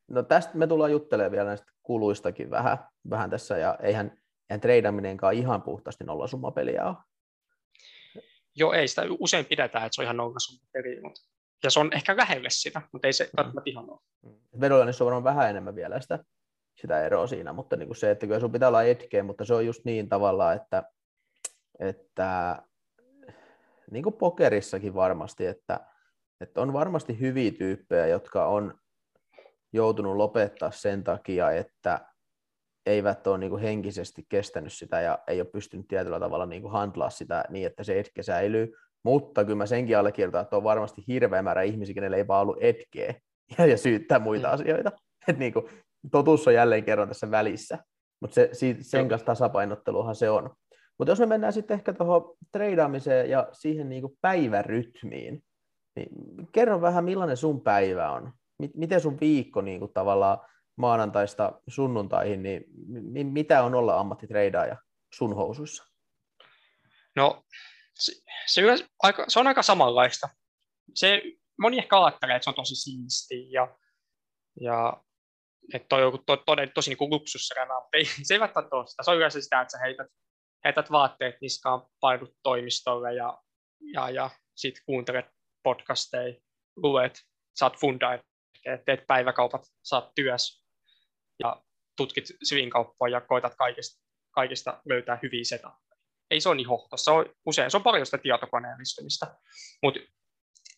S1: no tästä me tullaan juttelemaan vielä näistä kuluistakin vähän, vähän tässä, ja eihän, eihän treidaminenkaan ihan puhtaasti nollasummapeliä ole.
S3: Joo, ei sitä usein pidetään, että se on ihan nollasummapeliä, mutta ja se on ehkä lähelle sitä, mutta ei se mm. välttämättä ihan ole.
S1: Mm. Vedolla se on varmaan vähän enemmän vielä sitä, sitä eroa siinä, mutta niin kuin se, että kyllä sun pitää olla etkeä, mutta se on just niin tavallaan, että, että niin kuin pokerissakin varmasti, että, että on varmasti hyviä tyyppejä, jotka on joutunut lopettaa sen takia, että eivät ole niin kuin henkisesti kestänyt sitä ja ei ole pystynyt tietyllä tavalla niin kuin handlaa sitä niin, että se etke säilyy. Mutta kyllä mä senkin allekirjoitan, että on varmasti hirveä määrä ihmisiä, kenellä ei vaan ollut etkeä ja, ja syyttää muita mm. asioita. Että niin kuin, totuus on jälleen kerran tässä välissä. Mutta se, sen kanssa tasapainotteluhan se on. Mutta jos me mennään sitten ehkä tuohon treidaamiseen ja siihen niin kuin päivärytmiin, niin kerro vähän, millainen sun päivä on? Miten sun viikko niin kuin tavallaan maanantaista sunnuntaihin, niin mitä on olla ammattitreidaaja sun housuissa?
S3: No, se, se, aika, se on aika samanlaista. Se, moni ehkä ajattelee, että se on tosi siisti ja, ja että on joku to, to, tosi niin luksuselämä, mutta ei, se ei välttämättä ole sitä. Se on yleensä sitä, että sä heität, heität vaatteet niskaan, painut toimistolle ja, ja, ja sitten kuuntelet podcasteja, luet, saat fundaa, teet päiväkaupat, saat työs ja tutkit syvinkauppoja ja koetat kaikista, kaikista löytää hyviä setappeja. Ei se ole niin hohtossa, se on usein, se on paljon sitä tietokoneellistumista, mutta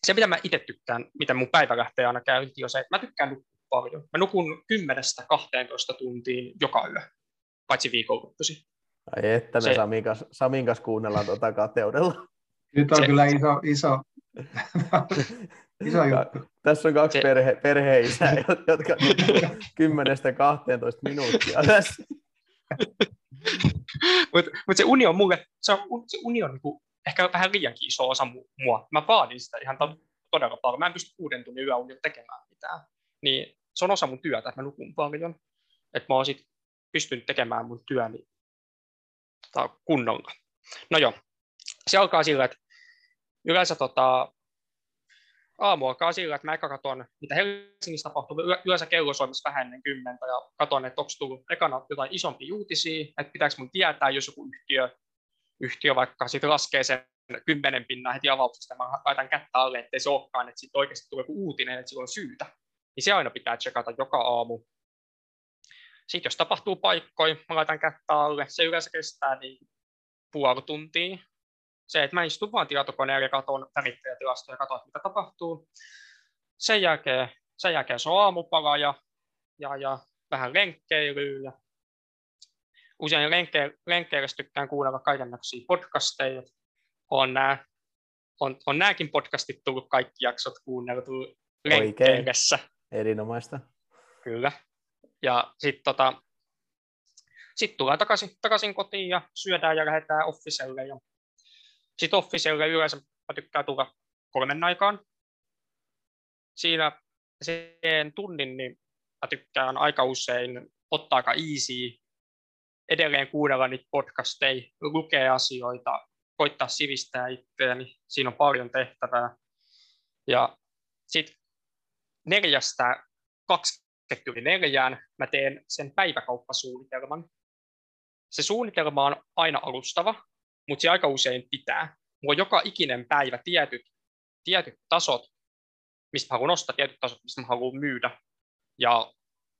S3: se, mitä mä itse tykkään, miten mun päivä lähtee aina käyntiin, on se, että mä tykkään nukkua paljon. Mä nukun 10-12 tuntiin joka yö, paitsi viikonloppuisin.
S1: Ai että me se... Samin kanssa, Samin kanssa kuunnellaan tuota kateudella.
S2: Nyt on se... kyllä iso, iso, iso juttu.
S1: Tässä on kaksi perhe, perheisää, jotka 10-12 minuuttia tässä.
S3: Mutta mut se uni on mulle, se, on, se uni on niinku ehkä vähän liiankin iso osa mua. Mä vaadin sitä ihan todella paljon. Mä en pysty kuuden tunnin yöunilla tekemään mitään. Niin se on osa mun työtä, että mä nukun paljon. Että mä oon sit pystynyt tekemään mun työni kunnolla. No joo, se alkaa sillä, että yleensä tota, aamu alkaa sillä, että mä eka katson, mitä Helsingissä tapahtuu. Yleensä kello Suomessa vähän ennen kymmentä ja katson, että onko tullut ekana jotain isompia uutisia, että pitääkö mun tietää, jos joku yhtiö, yhtiö vaikka sitten laskee sen kymmenen pinnaa heti avauksesta, mä laitan kättä alle, ettei se olekaan, että sitten oikeasti tulee joku uutinen, että sillä on syytä. Niin se aina pitää tsekata joka aamu. Sitten jos tapahtuu paikkoja, mä laitan kättä alle. Se yleensä kestää niin puoli tuntia, se, että mä istun vaan tietokoneella ja katson värittäjätilastoja ja katson, mitä tapahtuu. Sen jälkeen, sen jälkeen se on aamupala ja, ja, ja vähän lenkkeilyä. Ja usein lenkke, lenkkeilyssä tykkään kuunnella kaikenlaisia podcasteja. On, nää, on, on nämäkin podcastit tullut kaikki jaksot kuunneltu lenkkeilyssä.
S1: Erinomaista.
S3: Kyllä. Ja sitten tota, sit tullaan takaisin, takaisin kotiin ja syödään ja lähdetään officelle ja sitten Officelle yleensä mä tykkään tulla kolmen aikaan. Siinä sen tunnin niin mä tykkään aika usein ottaa aika easy, edelleen kuunnella niitä podcasteja, lukea asioita, koittaa sivistää itseäni. Siinä on paljon tehtävää. Ja sitten neljästä 24 mä teen sen päiväkauppasuunnitelman. Se suunnitelma on aina alustava, mutta se aika usein pitää. Mulla on joka ikinen päivä tietyt, tietyt tasot, mistä mä haluan nostaa, tietyt tasot, mistä mä haluan myydä. Ja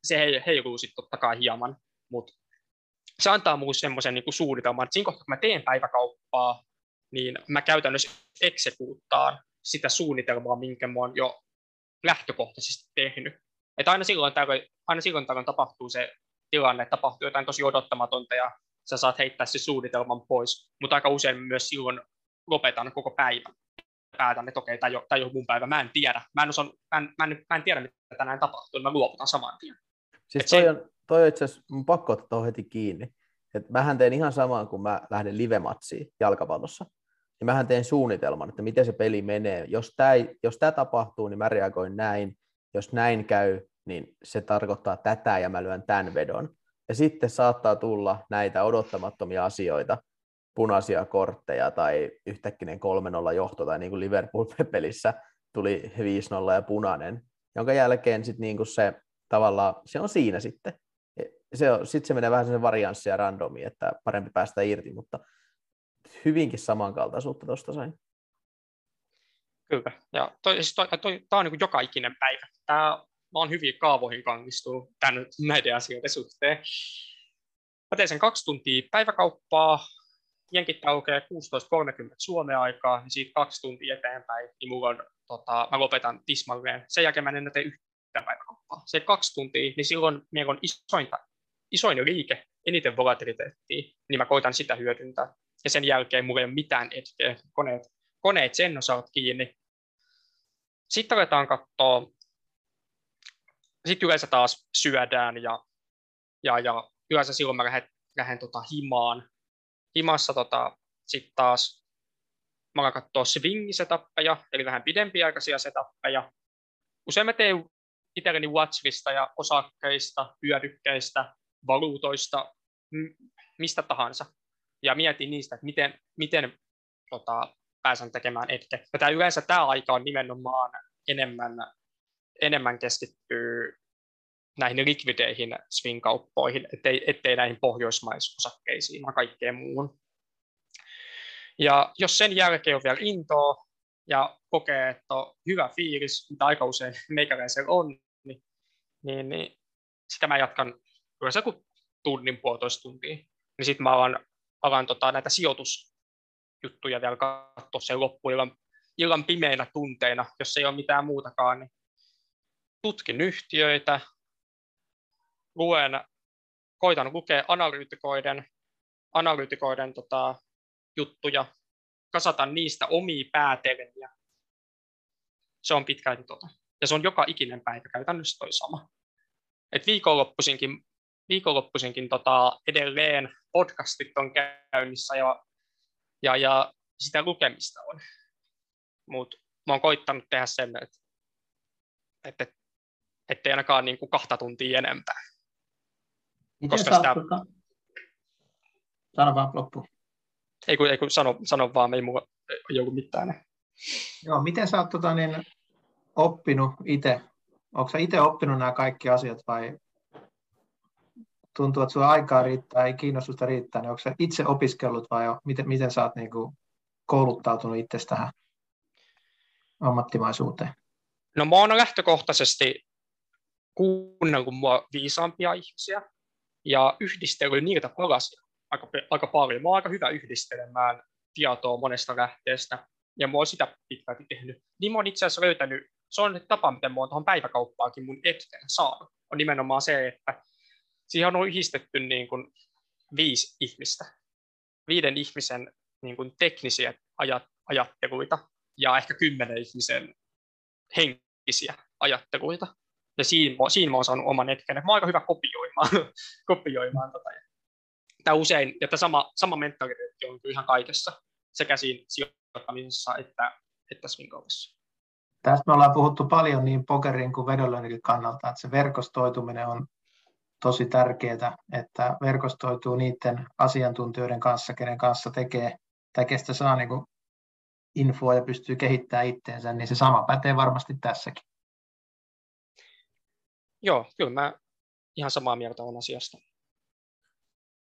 S3: se heiluu sitten totta kai hieman, mutta se antaa mulle semmoisen niin suunnitelman, että siinä kohtaa, kun mä teen päiväkauppaa, niin mä käytännössä eksekuuttaan sitä suunnitelmaa, minkä mä oon jo lähtökohtaisesti tehnyt. Että aina silloin, tällöin, aina silloin tällöin tapahtuu se tilanne, että tapahtuu jotain tosi odottamatonta ja sä saat heittää se suunnitelman pois, mutta aika usein myös silloin lopetan koko päivän. Päätän, että okei, okay, tämä ei ole mun päivä, mä en tiedä. Mä en, osan, mä en, mä en, mä en tiedä, mitä tänään tapahtuu, niin mä luovutan saman tien.
S1: Siis toi, on, toi on itse asiassa, mun pakko ottaa heti kiinni. Et mähän teen ihan samaa, kun mä lähden live-matsiin jalkapallossa. Niin mähän teen suunnitelman, että miten se peli menee. Jos tämä jos tää tapahtuu, niin mä reagoin näin. Jos näin käy, niin se tarkoittaa tätä ja mä lyön tämän vedon. Ja sitten saattaa tulla näitä odottamattomia asioita, punaisia kortteja tai yhtäkkinen 3-0 johto tai niin kuin Liverpool-pelissä tuli 5-0 ja punainen, jonka jälkeen sitten niin kuin se tavallaan, se on siinä sitten. Se on, sitten se menee vähän sen varianssi ja randomi, että parempi päästä irti, mutta hyvinkin samankaltaisuutta tuosta sain.
S3: Kyllä, ja toi, siis toi, toi, toi on niin joka ikinen päivä. Tämä mä oon hyvin kaavoihin kangistunut tämän, näiden asioiden suhteen. Mä teen sen kaksi tuntia päiväkauppaa, jenkit aukeaa 16.30 Suomen aikaa, niin siitä kaksi tuntia eteenpäin, niin mulla on, tota, mä lopetan tismalleen. Sen jälkeen mä en enää tee yhtään päiväkauppaa. Se kaksi tuntia, niin silloin meillä on isointa, isoin liike, eniten volatiliteettia, niin mä koitan sitä hyödyntää. Ja sen jälkeen mulla ei ole mitään etkeä, koneet, koneet sen osalta kiinni. Sitten aletaan katsoa sitten yleensä taas syödään ja, ja, ja yleensä silloin mä lähden, lähden tota himaan. Himassa tota, sitten taas mä alan katsoa swing-setappeja, eli vähän pidempiaikaisia setappeja. Usein mä teen itselleni watchlista ja osakkeista, hyödykkeistä, valuutoista, mistä tahansa. Ja mietin niistä, että miten, miten tota, pääsen tekemään etke. Ja tämä yleensä tämä aika on nimenomaan enemmän enemmän keskittyy näihin likvideihin swing-kauppoihin, ettei, ettei näihin pohjoismaisosakkeisiin, vaan kaikkeen muuhun. Ja jos sen jälkeen on vielä intoa ja kokee, että on hyvä fiilis, mitä aika usein meikäläisellä on, niin, niin, niin sitä mä jatkan yleensä kuin tunnin, puolitoista tuntia. Niin sitten mä alan, alan tota, näitä sijoitusjuttuja vielä katsoa sen loppuillan illan pimeinä tunteina, jos ei ole mitään muutakaan, niin tutkin yhtiöitä, luen, koitan lukea analyytikoiden, analyytikoiden tota, juttuja, kasata niistä omia päätelmiä. Se on pitkälti tota. Ja se on joka ikinen päivä käytännössä toi sama. Et viikonloppuisinkin, viikonloppuisinkin tota, edelleen podcastit on käynnissä ja, ja, ja sitä lukemista on. Mutta mä oon koittanut tehdä sen, että, että ettei ainakaan niin kuin kahta tuntia enempää.
S2: Miten Koska sitä... Tota... Sano vaan loppu.
S3: Ei kun, ei kun sano, sano vaan, ei ei ollut mitään.
S2: Joo, miten sä oot tota, niin, oppinut itse? Onko sä itse oppinut nämä kaikki asiat vai tuntuu, että sulla aikaa riittää, ei kiinnostusta riittää, niin onko sä itse opiskellut vai jo? miten, miten sä oot niin kuin, kouluttautunut itse tähän ammattimaisuuteen?
S3: No mä oon lähtökohtaisesti kuunnellut mua viisaampia ihmisiä ja yhdistellyt niitä palasia aika, aika paljon. Mä oon aika hyvä yhdistelemään tietoa monesta lähteestä ja mä oon sitä pitkälti tehnyt. Niin mä oon itse asiassa löytänyt, se on tapa, miten mä oon tuohon päiväkauppaakin mun eteen saanut, on nimenomaan se, että siihen on yhdistetty niin kuin viisi ihmistä, viiden ihmisen niin kuin teknisiä ajat, ajatteluita ja ehkä kymmenen ihmisen henkisiä ajatteluita. Ja siinä, siinä mä oon saanut oman hetken. Mä oon aika hyvä kopioimaan, kopioimaan tota. Tämä usein, että sama, sama mentaliteetti on ihan kaikessa, sekä siinä sijoittamisessa että, että swingoissa.
S2: Tässä me ollaan puhuttu paljon niin pokerin kuin vedonlyönnin kannalta, että se verkostoituminen on tosi tärkeää, että verkostoituu niiden asiantuntijoiden kanssa, kenen kanssa tekee, tai kestä saa niin kuin infoa ja pystyy kehittämään itteensä, niin se sama pätee varmasti tässäkin.
S3: Joo, kyllä mä ihan samaa mieltä on asiasta.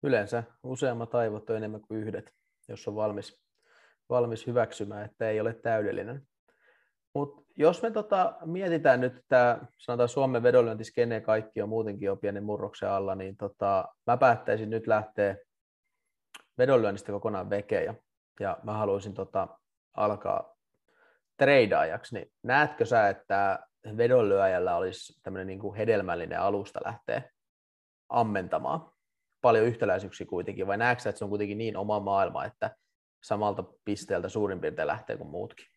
S1: Yleensä useammat aivot on enemmän kuin yhdet, jos on valmis, valmis hyväksymään, että ei ole täydellinen. Mutta jos me tota, mietitään nyt tämä, sanotaan Suomen vedonlyöntiskene, kaikki on muutenkin jo pienen murroksen alla, niin tota, mä päättäisin nyt lähteä vedonlyönnistä kokonaan veke ja, ja mä haluaisin tota, alkaa treidaajaksi, niin näetkö sä, että vedonlyöjällä olisi tämmöinen niin kuin hedelmällinen alusta lähteä ammentamaan? Paljon yhtäläisyyksiä kuitenkin, vai näetkö että se on kuitenkin niin oma maailma, että samalta pisteeltä suurin piirtein lähtee kuin muutkin?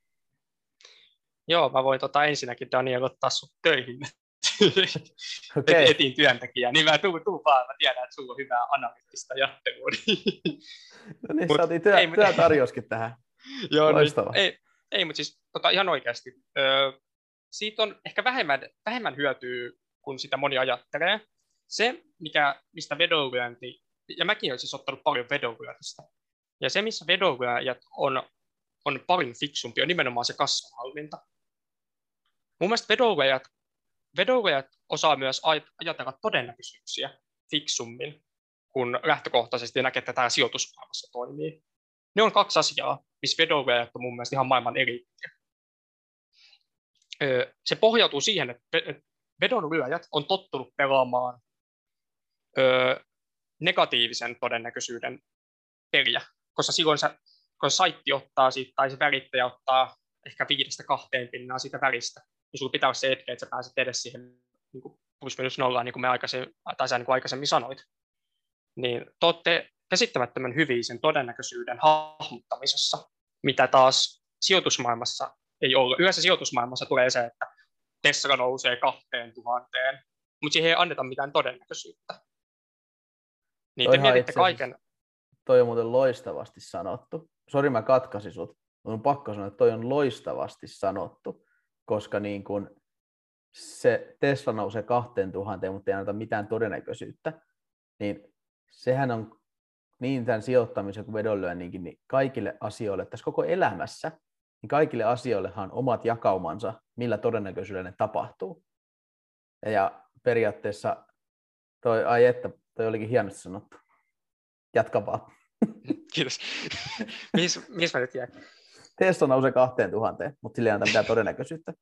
S3: Joo, mä voin tota ensinnäkin Daniel ottaa sut töihin okay. etin työntekijä, niin mä tuun, tuun vaan, mä tiedän, että sulla on hyvää analyyttistä jattelua.
S1: no niin, saatiin työ, ei, työtarjoskin tähän.
S3: Joo, Loistavaa. Niin, ei, ei, mutta siis tota, ihan oikeasti. Ö, siitä on ehkä vähemmän, vähemmän hyötyä, kun sitä moni ajattelee. Se, mikä, mistä vedonlyönti, ja mäkin olen siis ottanut paljon vedonlyöntistä, ja se, missä vedonlyöjät on, on paljon fiksumpi, on nimenomaan se kasvanhallinta. Mun mielestä vedonlyöjät, vedonlyöjät osaa myös ajatella todennäköisyyksiä fiksummin, kun lähtökohtaisesti näkee, että tämä sijoitusmaailmassa toimii. Ne on kaksi asiaa, missä vedonlyöjät on mun mielestä ihan maailman eliittiä. Se pohjautuu siihen, että vedonlyöjät on tottunut pelaamaan negatiivisen todennäköisyyden peliä, koska silloin se, kun saitti ottaa siitä, tai se välittäjä ottaa ehkä viidestä kahteen pinnaa siitä välistä, niin sulla pitää olla se etke, että sä pääset edes siihen niin kuin plus minus nollaan, niin kuin me aikaisemmin, tai sä niin kuin aikaisemmin sanoit. Niin te olette käsittämättömän hyviä sen todennäköisyyden hahmottamisessa, mitä taas sijoitusmaailmassa ei ole. Yleensä sijoitusmaailmassa tulee se, että Tesla nousee kahteen tuhanteen, mutta siihen ei anneta mitään todennäköisyyttä. Niin te mietitte kaiken.
S1: Toi on muuten loistavasti sanottu. Sori, mä katkasin sut. On pakko sanoa, että toi on loistavasti sanottu, koska niin kun se Tesla nousee kahteen tuhanteen, mutta ei anneta mitään todennäköisyyttä, niin sehän on niin tämän sijoittamisen kuin vedonlyönninkin, niin kaikille asioille tässä koko elämässä, niin kaikille asioillehan on omat jakaumansa, millä todennäköisyydellä ne tapahtuu. Ja periaatteessa toi, ai että, toi olikin hienosti sanottu. Jatka vaan.
S3: Kiitos. Mihin, mihin mä nyt jäin?
S1: Tesla nousee kahteen tuhanteen, mutta sillä ei anneta mitään todennäköisyyttä.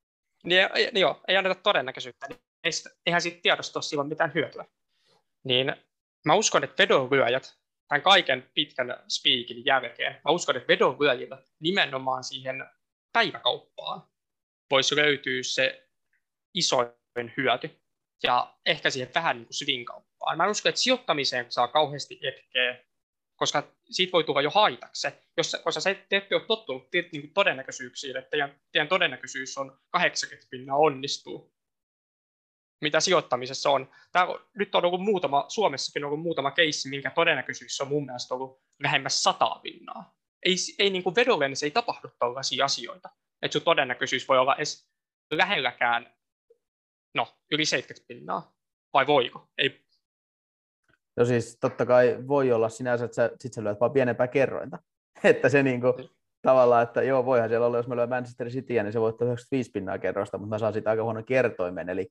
S3: Niin, niin joo, ei anneta todennäköisyyttä. Niin eihän siitä tiedosta ole silloin mitään hyötyä. Niin mä uskon, että vedonlyöjät tämän kaiken pitkän speakin jälkeen, mä uskon, että vedonlyöjillä nimenomaan siihen päiväkauppaan voisi löytyä se isoin hyöty. Ja ehkä siihen vähän niin kuin swing-kauppaan. Mä uskon, että sijoittamiseen saa kauheasti etkeä, koska siitä voi tulla jo haitaksi. Jos, koska sä te ette ole tottunut niin kuin todennäköisyyksiin, että teidän, teidän todennäköisyys on 80 pinnaa onnistuu, mitä sijoittamisessa on. Tämä on, nyt on ollut muutama, Suomessakin on ollut muutama keissi, minkä todennäköisyys on mun mielestä ollut lähemmäs sataa pinnaa. Ei, ei niin kuin vedolle, niin se ei tapahdu tällaisia asioita. Että sun todennäköisyys voi olla edes lähelläkään, no, yli 70 pinnaa. Vai voiko? Ei.
S1: No siis totta kai voi olla sinänsä, että sä, sit sä lyöt vaan pienempää kerrointa. Että se niin kuin, niin. Tavallaan, että joo, voihan siellä olla, jos mä lyön Manchester Cityä, niin se voittaa 95 pinnaa kerrosta, mutta mä saan siitä aika huono kertoimen, eli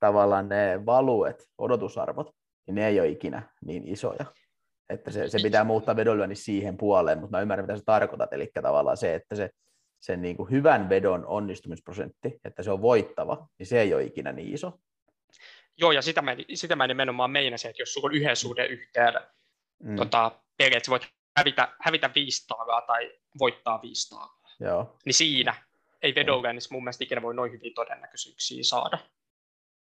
S1: tavallaan ne valuet, odotusarvot, niin ne ei ole ikinä niin isoja. Että se, se pitää muuttaa vedonlyönnin siihen puoleen, mutta mä ymmärrän, mitä sä tarkoitat. Eli tavallaan se, että se, sen niin kuin hyvän vedon onnistumisprosentti, että se on voittava, niin se ei ole ikinä niin iso.
S3: Joo, ja sitä mä, sitä mä nimenomaan meinasin, että jos sulla on yhden suhde yhteen mm. tota, peli, että voit hävitä, hävitä viisi taagaa tai voittaa viisi taagaa,
S1: Joo.
S3: niin siinä ei vedonlyönnissä mun mielestä ikinä voi noin hyviä todennäköisyyksiä saada.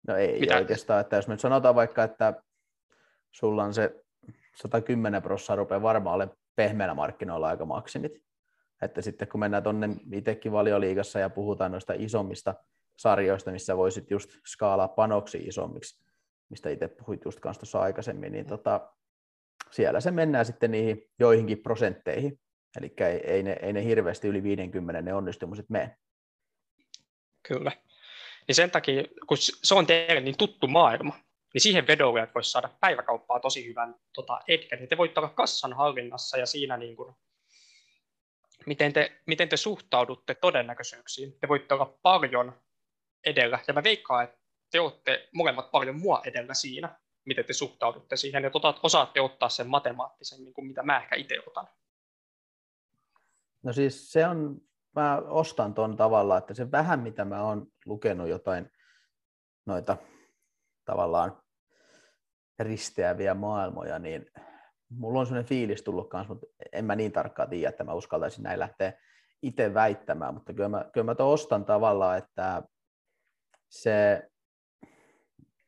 S1: No ei Mitä? oikeastaan, että jos nyt sanotaan vaikka, että sulla on se 110 prosenttia rupeaa varmaan olemaan pehmeänä markkinoilla aika maksimit. Että sitten kun mennään tuonne itsekin valioliigassa ja puhutaan noista isommista sarjoista, missä voisit just skaalaa panoksi isommiksi, mistä itse puhuit just kanssa tuossa aikaisemmin, niin tota, siellä se mennään sitten niihin joihinkin prosentteihin. Eli ei, ei, ne, ei ne hirveästi yli 50 ne onnistumiset mene.
S3: Kyllä. Niin sen takia, kun se on teille niin tuttu maailma, niin siihen vedolle, että voisi saada päiväkauppaa tosi hyvän tota, etken. Niin te voitte olla kassan hallinnassa ja siinä, niin kuin, miten, te, miten te suhtaudutte todennäköisyyksiin. Te voitte olla paljon edellä. Ja mä veikkaan, että te olette molemmat paljon mua edellä siinä, miten te suhtaudutte siihen, ja tota, osaatte ottaa sen matemaattisen, niin kuin mitä mä ehkä itse otan.
S1: No siis se on mä ostan tuon tavalla, että se vähän mitä mä oon lukenut jotain noita tavallaan risteäviä maailmoja, niin mulla on sellainen fiilis tullut kanssa, mutta en mä niin tarkkaan tiedä, että mä uskaltaisin näin lähteä itse väittämään, mutta kyllä mä, kyllä mä ostan tavallaan, että se,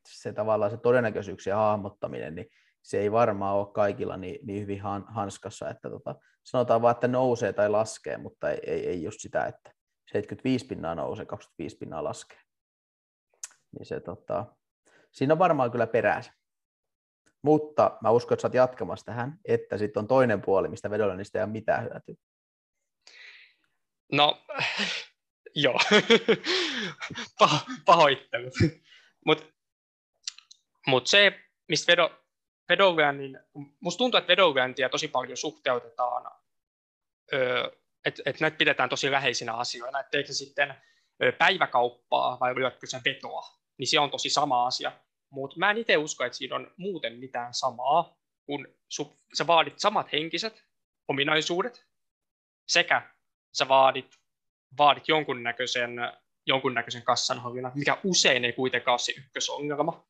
S1: se tavallaan se todennäköisyyksien hahmottaminen, niin se ei varmaan ole kaikilla niin, niin hyvin han, hanskassa, että tota, sanotaan vaan, että nousee tai laskee, mutta ei, ei, ei just sitä, että 75 pinnaa nousee, 25 pinnaa laskee. Niin se, tota, siinä on varmaan kyllä peräänsä. Mutta mä uskon, että sä oot jatkamassa tähän, että sitten on toinen puoli, mistä vedolla niistä ei ole mitään hyötyä.
S3: No, joo. Paho, pahoittelut. Mutta mut se, mistä vedo, vedonlyönnin, musta tuntuu, että vedonlyöntiä tosi paljon suhteutetaan, että et näitä pidetään tosi läheisinä asioina, että eikö sitten päiväkauppaa vai lyötkö se vetoa, niin se on tosi sama asia. Mutta mä en itse usko, että siinä on muuten mitään samaa, kun su, sä vaadit samat henkiset ominaisuudet, sekä sä vaadit, vaadit jonkunnäköisen, jonkunnäköisen kassanhallinnan, mikä usein ei kuitenkaan ole se ykkösongelma.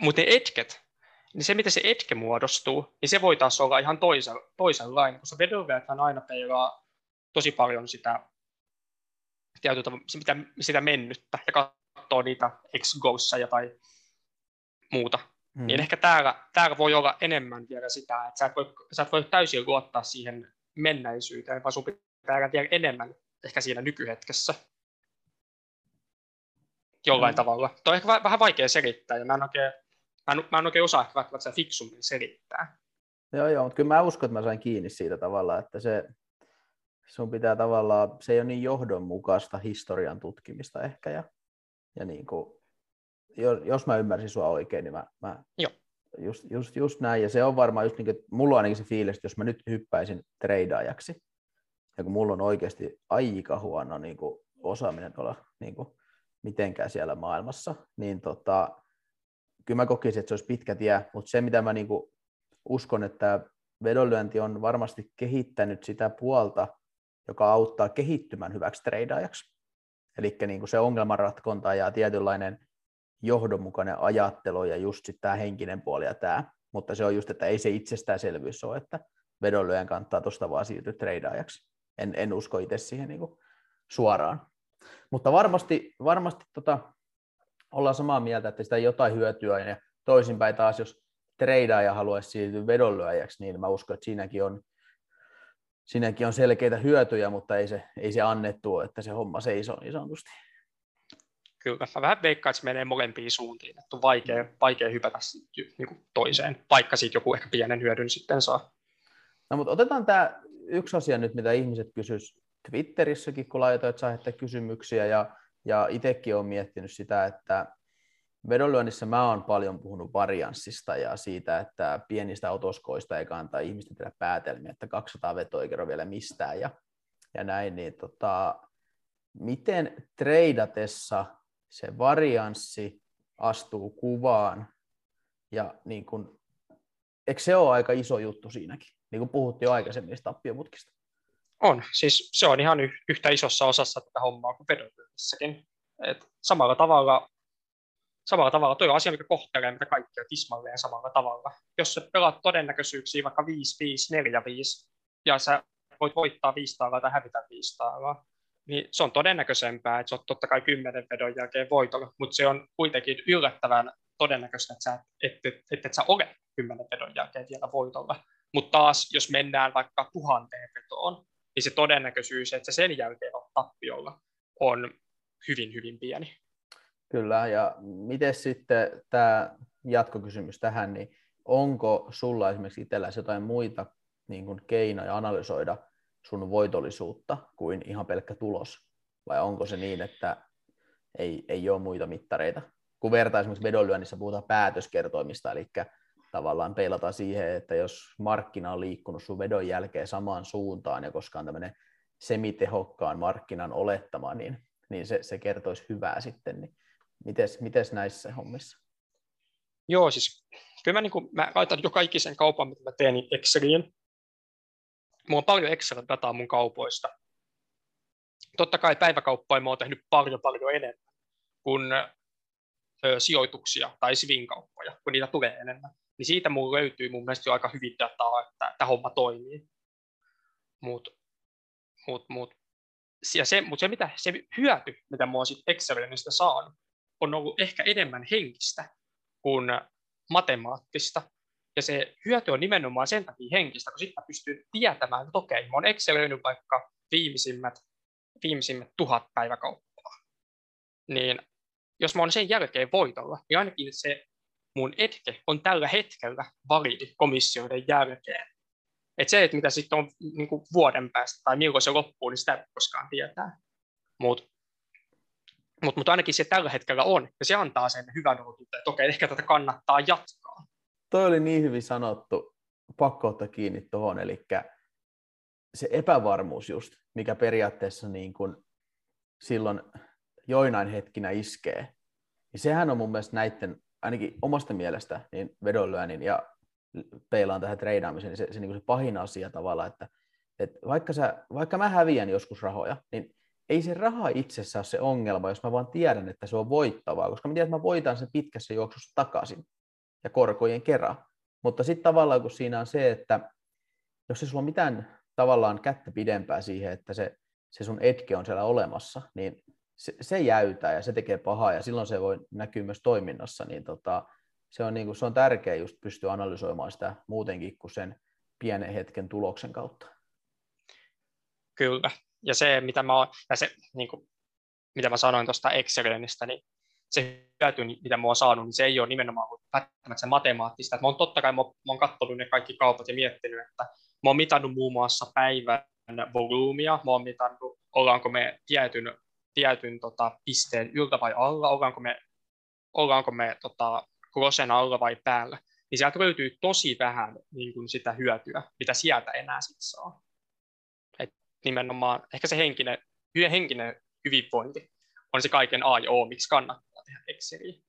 S3: Mutta ne etket, niin se, miten se etke muodostuu, niin se voi taas olla ihan toisen, toisenlainen, koska vedonlyöjäthän aina peilaa tosi paljon sitä, tietyllä, sitä, sitä mennyttä ja katsoo niitä x ja tai muuta. Hmm. Niin ehkä täällä, täällä voi olla enemmän vielä sitä, että sä et voi, sä et voi täysin luottaa siihen menneisyyteen, vaan sun pitää vielä enemmän ehkä siinä nykyhetkessä. Jollain hmm. tavalla. Tuo on ehkä vähän vaikea selittää, ja mä en oikein, mä en, mä en oikein osaa ehkä välttämättä fiksummin selittää.
S1: Joo, joo, mutta kyllä mä uskon, että mä sain kiinni siitä tavalla, että se, sun pitää tavallaan, se ei ole niin johdonmukaista historian tutkimista ehkä, ja, ja niin kuin, jos, jos mä ymmärsin sua oikein, niin mä, mä
S3: Joo.
S1: Just, just, just näin, ja se on varmaan just niin kuin, mulla on ainakin se fiilis, että jos mä nyt hyppäisin treidaajaksi, ja kun mulla on oikeasti aika huono niin kuin, osaaminen olla niin kuin, mitenkään siellä maailmassa, niin tota, kyllä mä kokisin, että se olisi pitkä tie, mutta se mitä mä niin kuin, uskon, että vedonlyönti on varmasti kehittänyt sitä puolta, joka auttaa kehittymään hyväksi treidaajaksi. Eli niin se ongelmanratkonta ja tietynlainen johdonmukainen ajattelu ja just sitten tämä henkinen puoli ja tämä. Mutta se on just, että ei se itsestäänselvyys ole, että vedonlyöjän kannattaa tuosta vaan siirtyä treidaajaksi. En, en usko itse siihen niin kuin suoraan. Mutta varmasti, varmasti tota, ollaan samaa mieltä, että sitä jotain hyötyä ja toisinpäin taas, jos treidaaja haluaisi siirtyä vedonlyöjäksi, niin mä uskon, että siinäkin on, siinäkin on selkeitä hyötyjä, mutta ei se, ei se annettu, että se homma seisoo niin sanotusti
S3: kyllä mä vähän veikkaan, että se menee molempiin suuntiin, että on vaikea, vaikea hypätä niin kuin toiseen, vaikka siitä joku ehkä pienen hyödyn sitten saa.
S1: No mutta otetaan tämä yksi asia nyt, mitä ihmiset kysyisivät Twitterissäkin, kun laitoit saitte kysymyksiä, ja, ja itsekin olen miettinyt sitä, että vedonlyönnissä mä oon paljon puhunut varianssista ja siitä, että pienistä otoskoista ei kannata ihmisten tehdä päätelmiä, että 200 vetoa ei kerro vielä mistään ja, ja näin, niin tota, miten treidatessa se varianssi astuu kuvaan ja niin kun, eikö se ole aika iso juttu siinäkin, niin kuin puhuttiin jo aikaisemmin niistä tappiomutkista?
S3: On, siis se on ihan yhtä isossa osassa tätä hommaa kuin. Et samalla tavalla, samalla tavalla tuo on asia, mikä kohtelee mitä kaikkia tismalleen samalla tavalla. Jos sä pelaat todennäköisyyksiä vaikka 5, 5, 4, 5, ja sä voit voittaa 5 taalaa tai hävitä 5 taalaa, niin se on todennäköisempää, että se on totta kai kymmenen vedon jälkeen voitolla, mutta se on kuitenkin yllättävän todennäköistä, että sä et, et, et, et sä ole kymmenen vedon jälkeen vielä voitolla. Mutta taas, jos mennään vaikka tuhanteen vetoon, niin se todennäköisyys, että se sen jälkeen on tappiolla, on hyvin, hyvin pieni.
S1: Kyllä, ja miten sitten tämä jatkokysymys tähän, niin onko sulla esimerkiksi itselläsi jotain muita niin kuin keinoja analysoida sun voitollisuutta kuin ihan pelkkä tulos? Vai onko se niin, että ei, ei ole muita mittareita? Kun vertaa esimerkiksi vedonlyönnissä puhutaan päätöskertoimista, eli tavallaan peilataan siihen, että jos markkina on liikkunut sun vedon jälkeen samaan suuntaan, ja koska on tämmöinen semitehokkaan markkinan olettama, niin, niin se, se kertoisi hyvää sitten. Niin mites, mites näissä hommissa?
S3: Joo, siis kyllä mä, niin kuin, mä laitan jo kaikki sen kaupan, mitä mä teen, niin Exceliin, Mulla on paljon Excel-dataa mun kaupoista. Totta kai päiväkauppoja mä oon tehnyt paljon paljon enemmän kuin ö, sijoituksia tai svinkauppoja, kun niitä tulee enemmän. Niin siitä mulla löytyy mun mielestä jo aika hyvin dataa, että tämä homma toimii. Mut, mut, mut. ja se, mutta se, mitä, se hyöty, mitä mä oon Excelenistä saanut, on ollut ehkä enemmän henkistä kuin matemaattista. Ja se hyöty on nimenomaan sen takia henkistä, kun sitten mä pystyn tietämään, että okei, mä oon Excelöinyt vaikka viimeisimmät, viimeisimmät tuhat päiväkauppaa. Niin jos mä oon sen jälkeen voitolla, niin ainakin se mun etke on tällä hetkellä validi komissioiden jälkeen. Et se, että mitä sitten on niin kuin vuoden päästä tai milloin se loppuu, niin sitä ei koskaan tietää. Mutta mut, mut ainakin se tällä hetkellä on, ja se antaa sen hyvän olotunteen, että okei, ehkä tätä kannattaa jatkaa.
S1: Toi oli niin hyvin sanottu, pakko ottaa kiinni tuohon, eli se epävarmuus just, mikä periaatteessa niin kun silloin joinain hetkinä iskee, niin sehän on mun mielestä näiden, ainakin omasta mielestä, niin vedonlyönnin ja peilaan tähän treidaamiseen, niin se, se, niin se pahin asia tavallaan, että, että vaikka, sä, vaikka mä häviän joskus rahoja, niin ei se raha itsessään ole se ongelma, jos mä vaan tiedän, että se on voittavaa, koska mä tiedän, että mä voitan sen pitkässä juoksussa takaisin ja korkojen kerran. Mutta sitten tavallaan kun siinä on se, että jos ei sulla ole mitään tavallaan kättä pidempää siihen, että se, se sun etke on siellä olemassa, niin se, se jäytää ja se tekee pahaa ja silloin se voi näkyä myös toiminnassa, niin tota, se, on, niin kuin, se on tärkeää just pystyä analysoimaan sitä muutenkin kuin sen pienen hetken tuloksen kautta.
S3: Kyllä, ja se, mitä mä, ja se, niin kuin, mitä mä sanoin tuosta Excelenistä, niin se hyöty, mitä mä oon saanut, niin se ei ole nimenomaan välttämättä se matemaattista. Että mä oon totta kai oon, mä oon katsonut ne kaikki kaupat ja miettinyt, että mä oon mitannut muun muassa päivän volyymia, mä oon mitannut, ollaanko me tietyn, tietyn tota, pisteen yltä vai alla, ollaanko me, ollaanko me tota, krosen alla vai päällä, niin sieltä löytyy tosi vähän niin kuin sitä hyötyä, mitä sieltä enää sitten saa. Et nimenomaan ehkä se henkinen, henkinen hyvinvointi on se kaiken A ja O, miksi kannattaa tehdä Exceliä.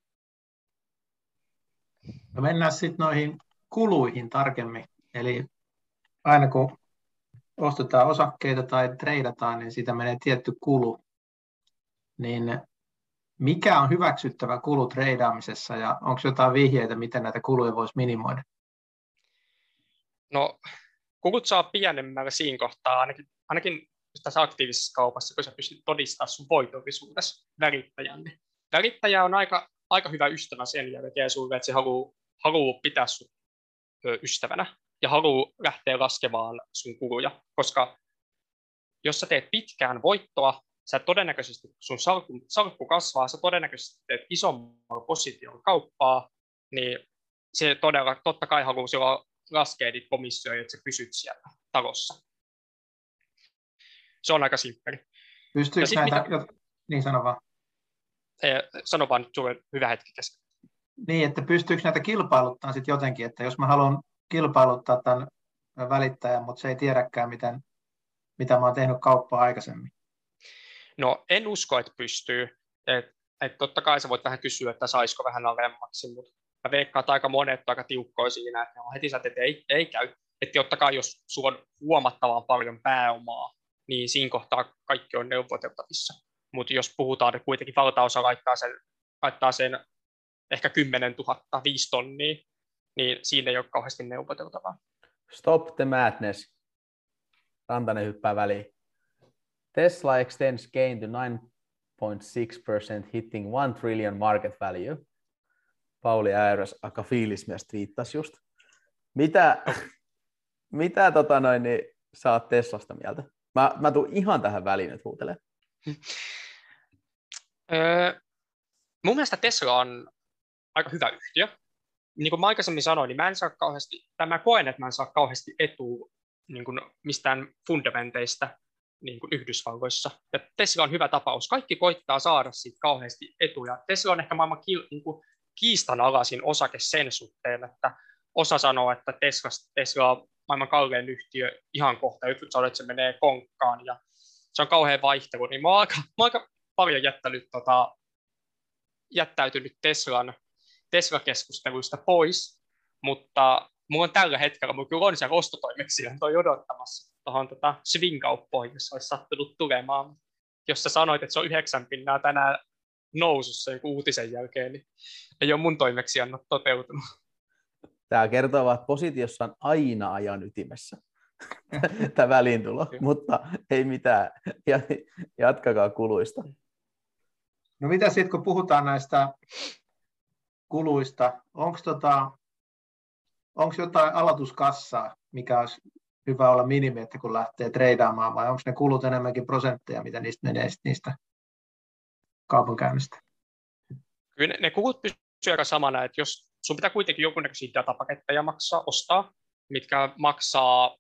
S2: No mennään sitten noihin kuluihin tarkemmin. Eli aina kun ostetaan osakkeita tai treidataan, niin siitä menee tietty kulu. Niin mikä on hyväksyttävä kulu treidaamisessa ja onko jotain vihjeitä, miten näitä kuluja voisi minimoida?
S3: No, kulut saa pienemmällä siinä kohtaa, ainakin, ainakin tässä aktiivisessa kaupassa, kun sä pystyt todistamaan sun voitollisuudessa välittäjänne. Välittäjä on aika, aika hyvä ystävä sen jälkeen sulle, että se haluaa, haluaa pitää sun ystävänä ja haluaa lähteä laskemaan sun kuluja, koska jos sä teet pitkään voittoa, sä todennäköisesti, sun salkku, salkku kasvaa, sä todennäköisesti teet isommalla position kauppaa, niin se todella, totta kai haluaa silloin laskea niitä komissioita, että sä pysyt siellä talossa. Se on aika simppeli.
S2: Pystyykö näitä, mitä... niin sano vaan.
S3: Sano vaan nyt sulle hyvä hetki kesken.
S2: Niin, että pystyykö näitä kilpailuttaa sitten jotenkin, että jos mä haluan kilpailuttaa tämän välittäjän, mutta se ei tiedäkään, miten, mitä mä oon tehnyt kauppaa aikaisemmin,
S3: No en usko, että pystyy. Et, et totta kai sä voit vähän kysyä, että saisiko vähän alemmaksi, mutta mä veikkaan, että aika monet on aika tiukkoja siinä, että no, heti sä teet, ei, ei käy. Että totta kai jos sulla on huomattavan paljon pääomaa, niin siinä kohtaa kaikki on neuvoteltavissa. Mutta jos puhutaan, että kuitenkin valtaosa laittaa sen, laittaa sen ehkä 10 000, 5 tonnia, niin siinä ei ole kauheasti neuvoteltavaa.
S1: Stop the madness. Rantanen hyppää väliin. Tesla extends gain to 9.6%, hitting 1 trillion market value. Pauli Äyräs aika fiilismies twiittasi just. Mitä, mitä tota noin, niin, sä oot Teslasta mieltä? Mä, mä tuun ihan tähän väliin nyt huutelemaan.
S3: Öö, mun mielestä Tesla on aika hyvä yhtiö. Niin kuin mä aikaisemmin sanoin, niin mä en saa kauheasti, tai mä koen, että mä en saa kauheasti etua niin kuin mistään fundamenteista niin kuin Yhdysvalloissa. Ja Tesla on hyvä tapaus. Kaikki koittaa saada siitä kauheasti etuja. Tesla on ehkä maailman ki, niin kuin kiistanalaisin osake sen suhteen, että osa sanoo, että Tesla, Tesla on maailman kallein yhtiö ihan kohta. Jotkut sanoo, että se menee konkkaan ja se on kauhean vaihtelu. Niin mä oon aika, mä oon aika paljon jättänyt, tota, jättäytynyt Teslan, Tesla-keskusteluista pois, mutta mulla on tällä hetkellä, mulla kyllä on siellä ostotoimeksianto toi odottamassa tuohon tota swing-kauppoihin, jos olisi sattunut tulemaan. Jos sä sanoit, että se on yhdeksän pinnaa tänään nousussa joku uutisen jälkeen, niin ei ole mun toimeksiannot toteutunut.
S1: Tämä kertoo, että positiossa on aina ajan ytimessä. tämä väliintulo, mutta ei mitään. Ja, jatkakaa kuluista.
S2: No mitä sitten, kun puhutaan näistä kuluista, onko tota, onko jotain aloituskassaa, mikä olisi hyvä olla minimi, että kun lähtee treidaamaan, vai onko ne kulut enemmänkin prosentteja, mitä niistä menee niistä kaupankäynnistä?
S3: Kyllä ne, ne kulut pysyvät aika samana, että jos sun pitää kuitenkin jonkunnäköisiä datapaketteja maksaa, ostaa, mitkä maksaa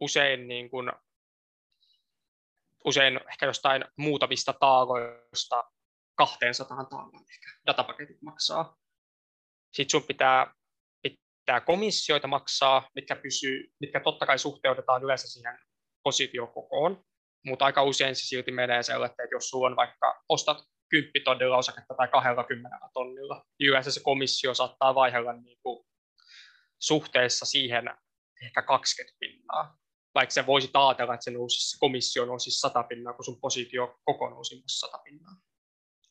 S3: usein, niin kuin, usein ehkä jostain muutamista taakoista 200 taakoa ehkä datapaketit maksaa. Sitten sun pitää, pitää komissioita maksaa, mitkä, pysyy, mitkä totta kai suhteutetaan yleensä siihen positiokokoon, mutta aika usein se silti menee sellainen, että jos sulla on vaikka ostat 10 tonnilla osaketta tai 20 tonnilla, niin yleensä se komissio saattaa vaihella niin kuin suhteessa siihen ehkä 20 pinnaa. Vaikka se voisi ajatella, että se, nousisi, se komissio nousisi 100 pinnaa, kun sun positio koko nousi 100 pinnaa.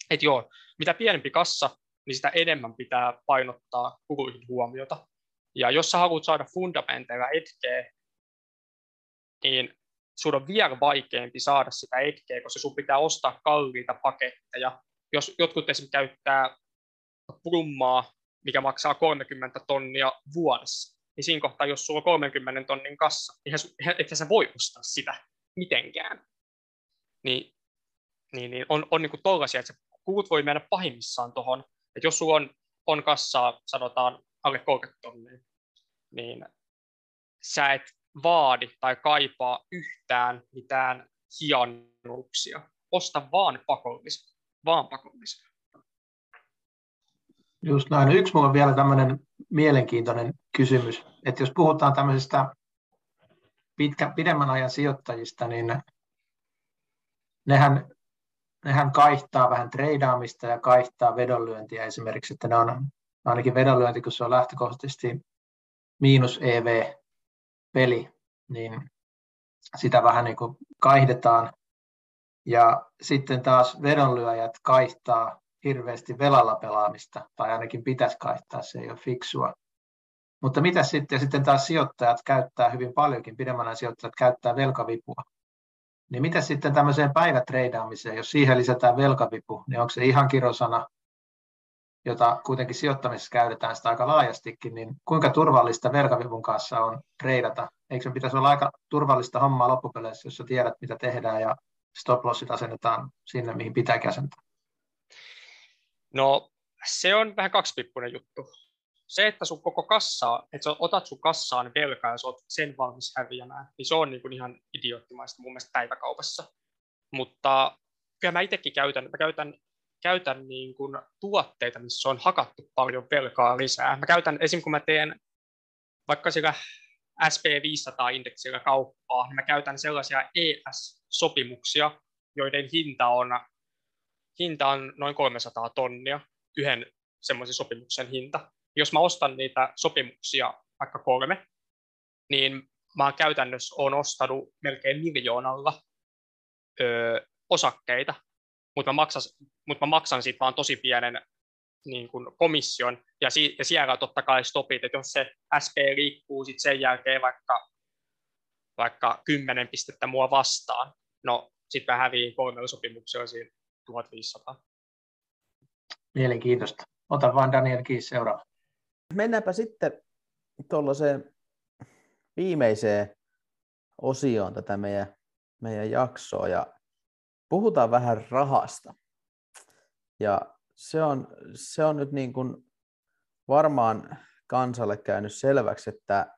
S3: Et joo, mitä pienempi kassa, niin sitä enemmän pitää painottaa kuluihin huomiota. Ja jos sä haluat saada fundamenteilla etkeä, niin sun on vielä vaikeampi saada sitä etkeä, koska sun pitää ostaa kalliita paketteja. Jos jotkut esimerkiksi käyttää plummaa, mikä maksaa 30 tonnia vuodessa, niin siinä kohtaa, jos sulla on 30 tonnin kassa, niin et sä voi ostaa sitä mitenkään. Niin, niin, niin on, on niin tollaisia, että kulut voi mennä pahimmissaan tuohon, että jos sulla on, on kassaa, sanotaan alle 30 tonnia, niin sä et vaadi tai kaipaa yhtään mitään hiennouksia. Osta vaan pakollisia. Vaan pakollisia.
S2: Just näin. Yksi mulla on vielä tämmöinen mielenkiintoinen kysymys, että jos puhutaan tämmöisestä pitkä, pidemmän ajan sijoittajista, niin nehän, nehän kaihtaa vähän treidaamista ja kaihtaa vedonlyöntiä esimerkiksi, että ne on ainakin vedonlyönti, kun se on lähtökohtaisesti miinus EV-peli, niin sitä vähän niin kuin kaihdetaan. Ja sitten taas vedonlyöjät kaihtaa hirveästi velalla pelaamista, tai ainakin pitäisi kaihtaa, se ei ole fiksua. Mutta mitä sitten, sitten taas sijoittajat käyttää hyvin paljonkin, pidemmän sijoittajat käyttää velkavipua. Niin mitä sitten tämmöiseen päivätreidaamiseen, jos siihen lisätään velkavipu, niin onko se ihan kirosana, jota kuitenkin sijoittamisessa käytetään sitä aika laajastikin, niin kuinka turvallista velkavivun kanssa on treidata? Eikö se pitäisi olla aika turvallista hommaa loppupeleissä, jos sä tiedät, mitä tehdään ja stop lossit asennetaan sinne, mihin pitääkin asentaa?
S3: No se on vähän kaksipippunen juttu. Se, että sun koko kassaa, että sä otat sun kassaan velkaa ja sä oot sen valmis häviämään, niin se on niin kuin ihan idioottimaista mun mielestä päiväkaupassa. Mutta kyllä mä itsekin käytän, mä käytän, käytän niin kuin tuotteita, missä on hakattu paljon velkaa lisää. Mä käytän esim. kun mä teen vaikka sillä SP500-indeksillä kauppaa, niin mä käytän sellaisia ES-sopimuksia, joiden hinta on hinta on noin 300 tonnia, yhden semmoisen sopimuksen hinta. Jos mä ostan niitä sopimuksia vaikka kolme, niin mä käytännössä on ostanut melkein miljoonalla ö, osakkeita, mutta mä, mut mä maksan siitä vaan tosi pienen niin kuin komission, ja, si- ja siellä on totta kai stopit, että jos se SP liikkuu sit sen jälkeen vaikka, vaikka 10 pistettä mua vastaan, no sitten mä häviin kolmella sopimuksella siinä 1500.
S2: Mielenkiintoista. Ota vaan Daniel Kiis seuraava.
S1: Mennäänpä sitten tuollaiseen viimeiseen osioon tätä meidän, meidän jaksoa ja puhutaan vähän rahasta. Ja se on, se on nyt niin kuin varmaan kansalle käynyt selväksi, että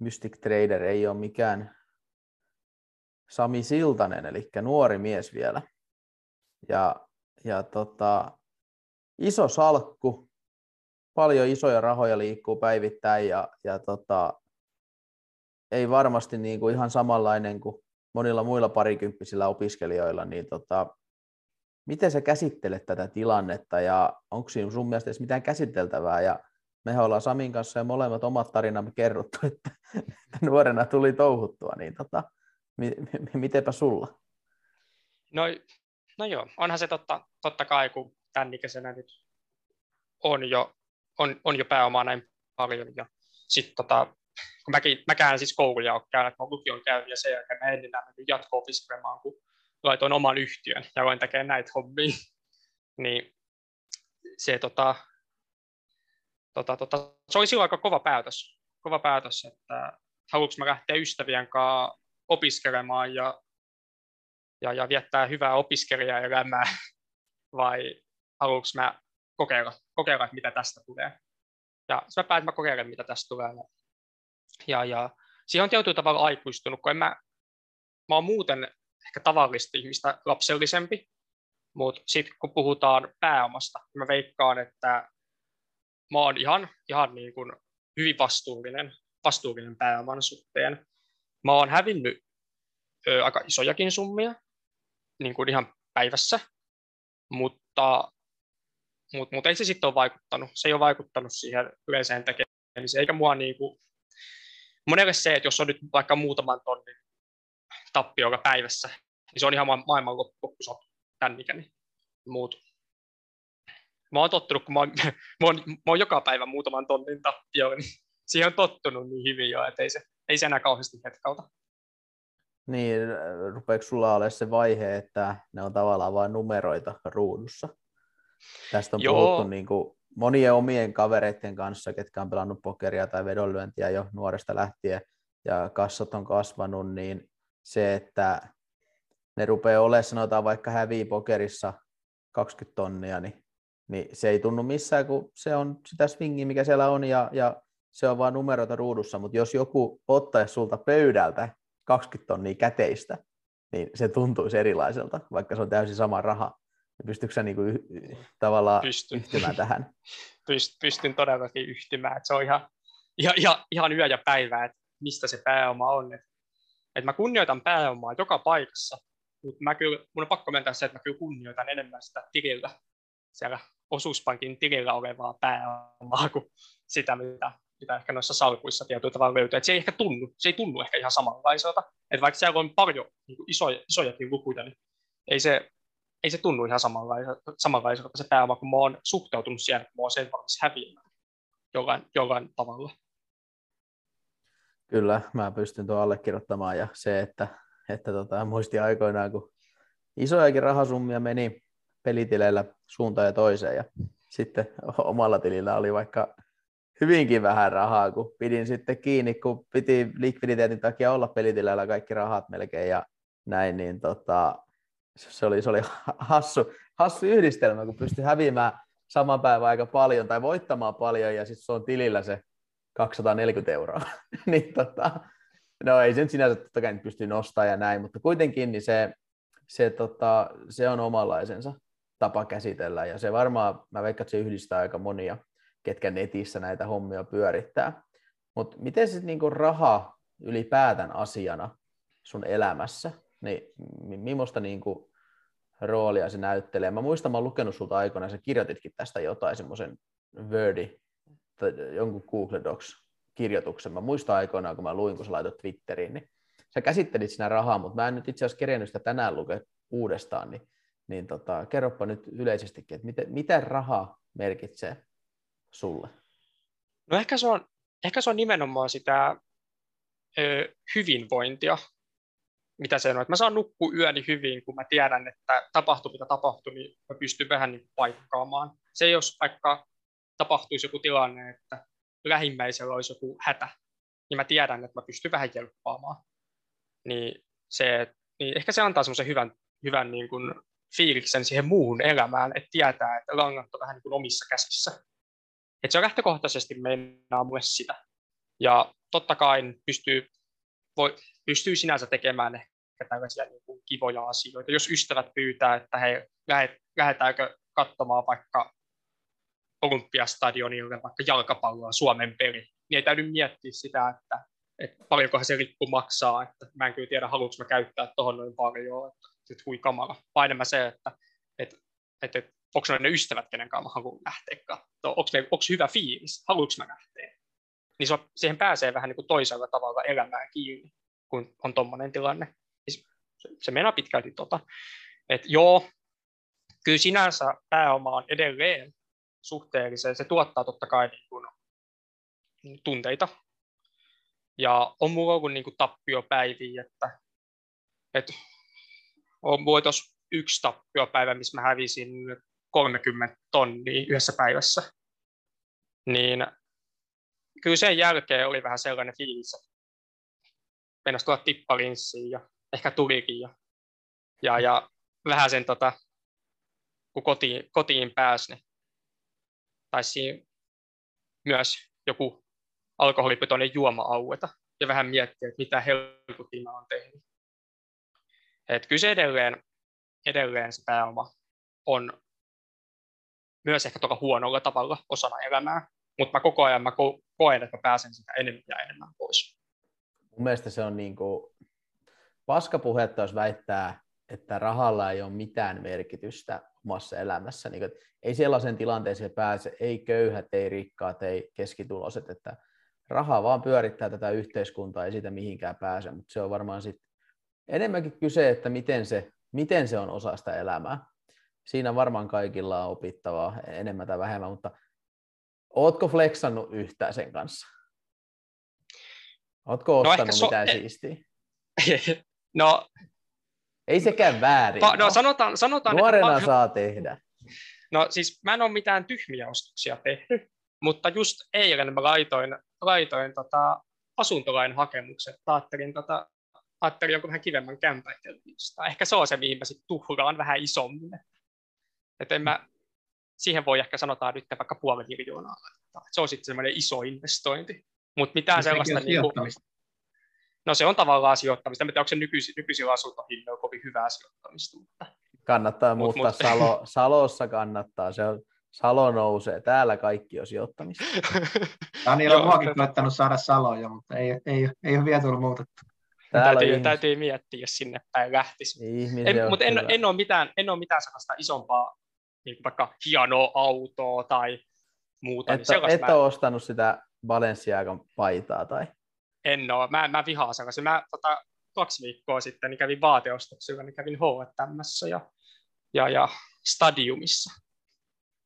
S1: Mystic Trader ei ole mikään Sami Siltanen, eli nuori mies vielä. Ja, ja tota, iso salkku, paljon isoja rahoja liikkuu päivittäin ja, ja tota, ei varmasti niin kuin ihan samanlainen kuin monilla muilla parikymppisillä opiskelijoilla, niin tota, miten sä käsittelet tätä tilannetta ja onko siinä sun mielestä edes mitään käsiteltävää ja mehän ollaan Samin kanssa ja molemmat omat tarinamme kerrottu, että, että nuorena tuli touhuttua, niin tota, mitenpä sulla?
S3: No No joo, onhan se totta, totta kai, kun tämän ikäisenä nyt on jo, on, on jo pääomaa näin paljon. Ja sitten tota, kun mäkin, mäkään siis kouluja ole käynyt, mä lukion käynyt ja sen jälkeen mä en enää mennyt jatko-opiskelemaan, kun laitoin oman yhtiön ja voin tekemään näitä hommia. niin se, tota, tota, tota, se oli silloin aika kova päätös, kova päätös että haluanko mä lähteä ystävien kanssa opiskelemaan ja, ja, ja viettää hyvää opiskelijaelämää vai haluanko mä kokeilla, kokeilla, että mitä tästä tulee. Ja mä päätin, mä kokeilen, mitä tästä tulee. Ja, ja siihen on tietyllä tavalla aikuistunut, kun en mä, mä oon muuten ehkä tavallista ihmistä lapsellisempi, mutta sitten kun puhutaan pääomasta, niin mä veikkaan, että mä oon ihan, ihan niin kuin hyvin vastuullinen, vastuullinen pääoman suhteen. Mä oon hävinnyt ö, aika isojakin summia, niin kuin ihan päivässä, mutta, mutta, mutta ei se sitten ole vaikuttanut. Se ei ole vaikuttanut siihen yleiseen tekemiseen, eikä mua niin kuin, monelle se, että jos on nyt vaikka muutaman tonnin tappiolla päivässä, niin se on ihan maailman loppu, kun se on tämän ikäni. Muut. Mä oon tottunut, kun mä oon, mä oon, mä oon joka päivä muutaman tonnin tappiolla, niin siihen on tottunut niin hyvin jo, että ei se, ei se enää kauheasti hetkauta.
S1: Niin, rupeeko sulla olemaan se vaihe, että ne on tavallaan vain numeroita ruudussa? Tästä on Joo. puhuttu niin kuin monien omien kavereiden kanssa, ketkä on pelannut pokeria tai vedonlyöntiä jo nuoresta lähtien, ja kassat on kasvanut, niin se, että ne rupeaa olemaan, sanotaan vaikka hävii pokerissa 20 tonnia, niin, niin se ei tunnu missään, kun se on sitä swingiä, mikä siellä on, ja, ja se on vain numeroita ruudussa, mutta jos joku ottaisi sulta pöydältä 20 tonnia käteistä, niin se tuntuisi erilaiselta, vaikka se on täysin sama raha. Pystytkö sä niinku y- tavallaan Pystyn. yhtymään tähän?
S3: Pyst, pystyn todellakin yhtymään. että se on ihan, ihan, ihan, ihan yö ja päivä, että mistä se pääoma on. Et, et mä kunnioitan pääomaa joka paikassa, mutta mä kyllä, mun on pakko myöntää se, että mä kyllä kunnioitan enemmän sitä tilillä, siellä osuuspankin tilillä olevaa pääomaa kuin sitä, mitä mitä ehkä noissa salkuissa tietyllä tavalla löytyy. Et se ei ehkä tunnu, se ei tunnu ehkä ihan samanlaiselta. Et vaikka siellä on paljon niin isoja, isojakin lukuja, niin ei se, ei se tunnu ihan samanlaiselta, se pääoma, kun mä oon suhteutunut siellä, kun mä oon sen valmis häviämään jollain, jollain tavalla.
S1: Kyllä, mä pystyn tuon allekirjoittamaan ja se, että, että tota, muisti aikoinaan, kun isojakin rahasummia meni pelitileillä suuntaan ja toiseen ja sitten omalla tilillä oli vaikka hyvinkin vähän rahaa, kun pidin sitten kiinni, kun piti likviditeetin takia olla pelitilällä kaikki rahat melkein ja näin, niin tota, se, oli, se oli hassu, hassu yhdistelmä, kun pystyi häviämään saman päivän aika paljon tai voittamaan paljon ja sitten se on tilillä se 240 euroa. niin tota, no ei sen sinänsä totta kai pysty nostamaan ja näin, mutta kuitenkin niin se, se, tota, se on omanlaisensa tapa käsitellä ja se varmaan, mä veikkaan, että se yhdistää aika monia ketkä netissä näitä hommia pyörittää. Mutta miten sitten niinku raha ylipäätän asiana sun elämässä, niin millaista niinku roolia se näyttelee? Mä muistan, mä oon lukenut sulta aikoina, sä kirjoititkin tästä jotain semmoisen Wordi tai jonkun Google Docs-kirjoituksen. Mä muistan aikoinaan, kun mä luin, kun sä laitoit Twitteriin, niin sä käsittelit siinä rahaa, mutta mä en nyt itse asiassa kerennyt sitä tänään lukea uudestaan, niin, niin tota, kerropa nyt yleisestikin, että miten, mitä raha merkitsee sulle?
S3: No ehkä se on, ehkä se on nimenomaan sitä ö, hyvinvointia, mitä se on. Että mä saan nukkua yöni hyvin, kun mä tiedän, että tapahtuu mitä tapahtuu, niin mä pystyn vähän niin paikkaamaan. Se jos vaikka tapahtuisi joku tilanne, että lähimmäisellä olisi joku hätä, niin mä tiedän, että mä pystyn vähän jelppaamaan. Niin, se, niin ehkä se antaa semmoisen hyvän, hyvän niin kuin fiiliksen siihen muuhun elämään, että tietää, että langat on vähän niin kuin omissa käsissä. Et se on lähtökohtaisesti meinaa mulle sitä. Ja totta kai pystyy, voi, pystyy sinänsä tekemään tällaisia niin kuin kivoja asioita. Jos ystävät pyytää, että he lähdetäänkö katsomaan vaikka Olympiastadionille vaikka jalkapalloa Suomen peli, niin ei täydy miettiä sitä, että, että paljonkohan se lippu maksaa, että mä en kyllä tiedä, haluanko mä käyttää tuohon noin paljon, että, että kamala. Vaan enemmän se, että, että, että onko ne ystävät, kenen kanssa mä haluan lähteä katsomaan, onko, ne, onko hyvä fiilis, haluanko mä lähteä. Niin se, siihen pääsee vähän niin kuin toisella tavalla elämään kiinni, kun on tuommoinen tilanne. Se, se mennään pitkälti tota, että joo, kyllä sinänsä pääoma on edelleen suhteellisen, se tuottaa totta kai niin kuin tunteita, Ja on mulla ollut niin kuin tappiopäiviä, että, että on mulla yksi tappiopäivä, missä mä hävisin 30 tonnia yhdessä päivässä. Niin kyllä sen jälkeen oli vähän sellainen fiilis, että mennäisi tulla tippalinssiin ja ehkä tulikin. Ja, ja, ja vähän sen, tota, kun kotiin, kotiin pääsi, niin taisi myös joku alkoholipitoinen juoma aueta ja vähän miettiä, että mitä helkutin on tehnyt. Et kyllä se edelleen, edelleen se pääoma on myös ehkä tuolla huonolla tavalla osana elämää, mutta mä koko ajan mä koen, että mä pääsen sitä enemmän ja enemmän pois.
S1: Mun mielestä se on niin kuin paskapuhetta, jos väittää, että rahalla ei ole mitään merkitystä omassa elämässä. Niin kuin, ei sellaisen tilanteeseen pääse, ei köyhät, ei rikkaat, ei keskituloiset, että raha vaan pyörittää tätä yhteiskuntaa, ei siitä mihinkään pääse, mutta se on varmaan sitten enemmänkin kyse, että miten se, miten se on osa sitä elämää. Siinä varmaan kaikilla on opittavaa enemmän tai vähemmän, mutta ootko flexannut yhtään sen kanssa? Ootko no ostanut no mitään so- siistiä?
S3: no,
S1: ei sekään väärin.
S3: Pa- no, sanotaan, sanotaan,
S1: Nuorena että... saa tehdä.
S3: No siis mä en ole mitään tyhmiä ostoksia tehnyt, mutta just eilen mä laitoin, laitoin tota asuntolain hakemukset. Ajattelin, tota, ajattelin jonkun vähän kivemmän kämpän Ehkä se on se, mihin mä sitten tuhlaan vähän isommin. Että en mä, siihen voi ehkä sanotaan nyt vaikka puoli miljoonaa laittaa. Se on sitten semmoinen iso investointi. Mutta mitään sellaista... Niin kuin, no se on tavallaan sijoittamista. En tiedä, onko se nykyis, nykyisillä asuntohinnoilla kovin hyvää sijoittamista. Mutta...
S1: Kannattaa mut, muuttaa mut... Salo, Salossa kannattaa. Se on, Salo nousee. Täällä kaikki on sijoittamista.
S2: Daniel on muakin koettanut saada Saloja, mutta ei, ei, ei ole vielä tullut muutettu.
S3: täytyy, ihmis... täytyy miettiä, jos sinne päin lähtisi. En, mutta en, en, ole mitään, en ole mitään sellaista isompaa, niin vaikka hienoa autoa tai muuta.
S1: Et, niin et mä... ole ostanut sitä Balenciagan paitaa tai?
S3: En ole. Mä, mä vihaan sellaisen. Mä tota, kaksi viikkoa sitten niin kävin vaateostoksilla, niin kävin H&Mssä ja, ja, ja Stadiumissa.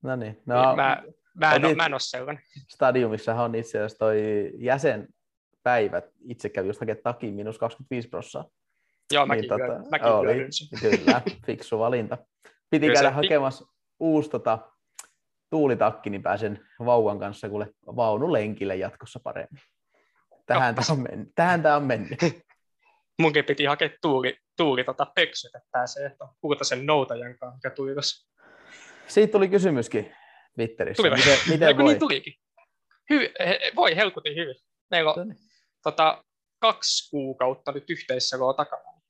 S1: No niin.
S3: No, niin mä, mä, en ole, mä en ole sellainen.
S1: Stadiumissahan on itse asiassa toi jäsenpäivät. Itse kävin just hakemaan takin minus 25 prosenttia.
S3: Joo, mäkin, niin, tota, mäkin oli,
S1: Kyllä, fiksu valinta. Piti käydä hakemassa uusi tota, tuulitakki, niin pääsen vauvan kanssa kuule vaunulenkille jatkossa paremmin. Tähän tämä on mennyt. Tähän tämä on mennyt.
S3: Munkin piti hakea tuuli, tuuli tota pöksyt, että pääsee että sen noutajan kanssa, mikä.
S1: Siitä tuli kysymyskin Twitterissä.
S3: Tuli miten, miten voi? Niin tulikin. Hy, voi helkutin hyvin. Meillä on tota, kaksi kuukautta nyt yhteisellä takana.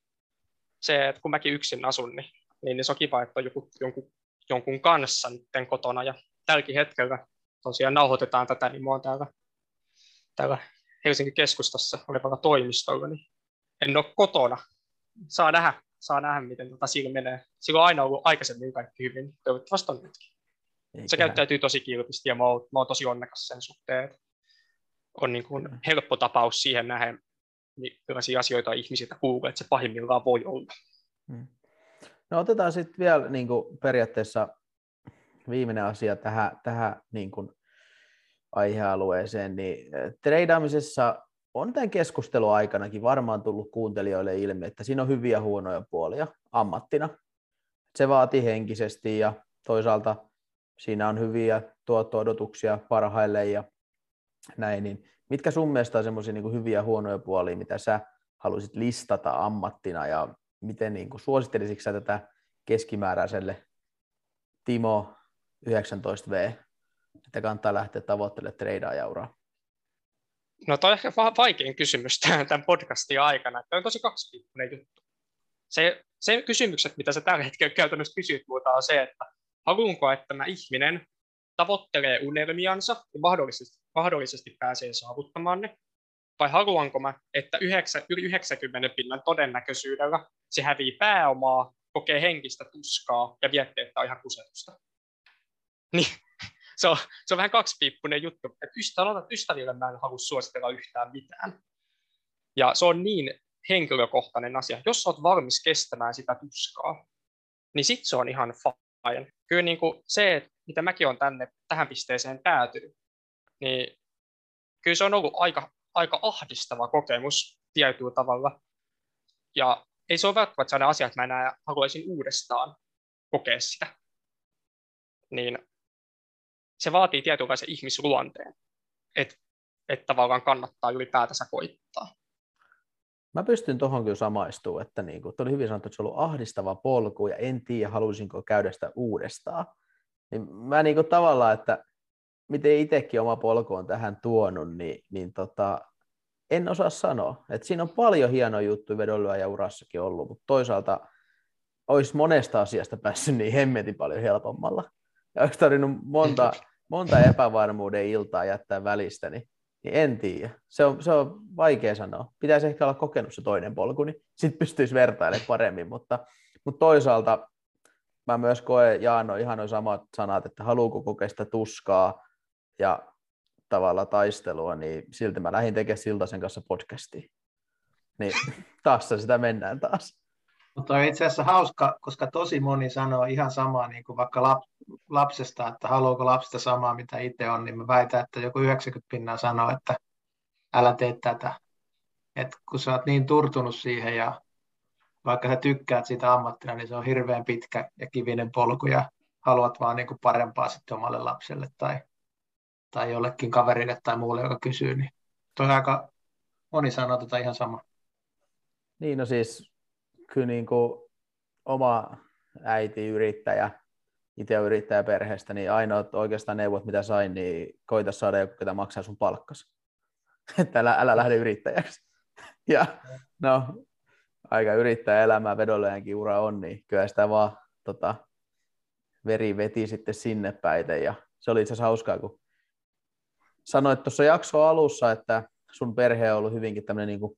S3: Se, että kun mäkin yksin asun, niin, niin se on kiva, että on joku, jonkun, jonkun kanssa nyt kotona. Ja tälläkin hetkellä tosiaan nauhoitetaan tätä, niin mä oon täällä, täällä Helsingin keskustassa olevalla toimistolla, niin en ole kotona. Saa nähdä, saa nähdä miten tota sillä menee. Sillä on aina ollut aikaisemmin kaikki hyvin, toivottavasti on nytkin. Eikä. Se käyttäytyy tosi kilpisti ja mä oon, mä oon tosi onnekas sen suhteen, on niin kuin helppo tapaus siihen nähden, niin millaisia asioita ihmisiltä kuulee, että se pahimmillaan voi olla. Hmm.
S1: No otetaan sitten vielä niin kuin periaatteessa viimeinen asia tähän, tähän niin kuin aihealueeseen, niin eh, treidaamisessa on tämän keskustelun aikanakin varmaan tullut kuuntelijoille ilmi, että siinä on hyviä ja huonoja puolia ammattina. Se vaatii henkisesti ja toisaalta siinä on hyviä tuotto-odotuksia parhaille ja näin, niin mitkä sun mielestä on semmoisia niin hyviä ja huonoja puolia, mitä sä haluaisit listata ammattina ja miten niin kuin, suosittelisitko tätä keskimääräiselle Timo 19V että kannattaa lähteä tavoittelemaan treidaajauraa?
S3: No toi on ehkä vaikein kysymys tämän podcastin aikana. Tämä on tosi kaksipiippunen juttu. Se, se kysymykset, mitä sä tällä hetkellä käytännössä kysyt muuta, on se, että haluanko, että tämä ihminen tavoittelee unelmiansa ja mahdollisesti, mahdollisesti pääsee saavuttamaan ne, vai haluanko mä, että 9, yli 90 pinnan todennäköisyydellä se hävii pääomaa, kokee henkistä tuskaa ja vietteettä että on ihan kusetusta. Niin se on, se on vähän kaksipiippunen juttu. Että ystäville mä en halua suositella yhtään mitään. Ja se on niin henkilökohtainen asia. Jos olet valmis kestämään sitä tuskaa, niin sitten se on ihan fine. Kyllä niin kuin se, että mitä mäkin olen tänne tähän pisteeseen päätynyt, niin kyllä se on ollut aika, aika ahdistava kokemus tietyllä tavalla. Ja ei se ole välttämättä sellainen asia, että mä enää haluaisin uudestaan kokea sitä. Niin se vaatii tietynlaisen ihmisluonteen, että et tavallaan kannattaa ylipäätänsä koittaa.
S1: Mä pystyn tuohon kyllä samaistumaan, että niin kuin, oli hyvin sanottu, että se on ollut ahdistava polku ja en tiedä, haluaisinko käydä sitä uudestaan. Niin mä niin kuin, tavallaan, että miten itsekin oma polku on tähän tuonut, niin, niin tota, en osaa sanoa. Et siinä on paljon hienoja juttuja vedonlyö ja urassakin ollut, mutta toisaalta olisi monesta asiasta päässyt niin hemmetin paljon helpommalla. Ja olisi tarvinnut monta, monta epävarmuuden iltaa jättää välistä, niin, niin en tiedä. Se on, se on vaikea sanoa. Pitäisi ehkä olla kokenut se toinen polku, niin sitten pystyisi vertailemaan paremmin, mutta, mutta toisaalta mä myös koen Jaano ihan noin samat sanat, että haluuko kokea sitä tuskaa ja tavalla taistelua, niin silti mä lähdin tekemään Siltasen kanssa podcastia. Niin taas sitä mennään taas.
S2: Mutta on itse asiassa hauska, koska tosi moni sanoo ihan samaa niin kuin vaikka lap, lapsesta, että haluaako lapsesta samaa, mitä itse on, niin mä väitän, että joku 90 pinnaa sanoo, että älä tee tätä. Et kun sä oot niin turtunut siihen ja vaikka sä tykkäät siitä ammattina, niin se on hirveän pitkä ja kivinen polku ja haluat vaan niin kuin parempaa sitten omalle lapselle tai tai jollekin kaverille tai muulle, joka kysyy, niin toi aika moni sanoo tota ihan sama.
S1: Niin, no siis kyllä niin kuin oma äiti yrittäjä, itse yrittäjä perheestä, niin ainoat oikeastaan neuvot, mitä sain, niin koita saada joku, ketä maksaa sun palkkas. Että älä, älä lähde yrittäjäksi. Ja no, aika yrittää elämää vedonlyöjänkin ura on, niin kyllä sitä vaan tota, veri veti sitten sinne päiten. Ja se oli itse asiassa hauskaa, kun sanoit tuossa jakso alussa, että sun perhe on ollut hyvinkin tämmöinen niin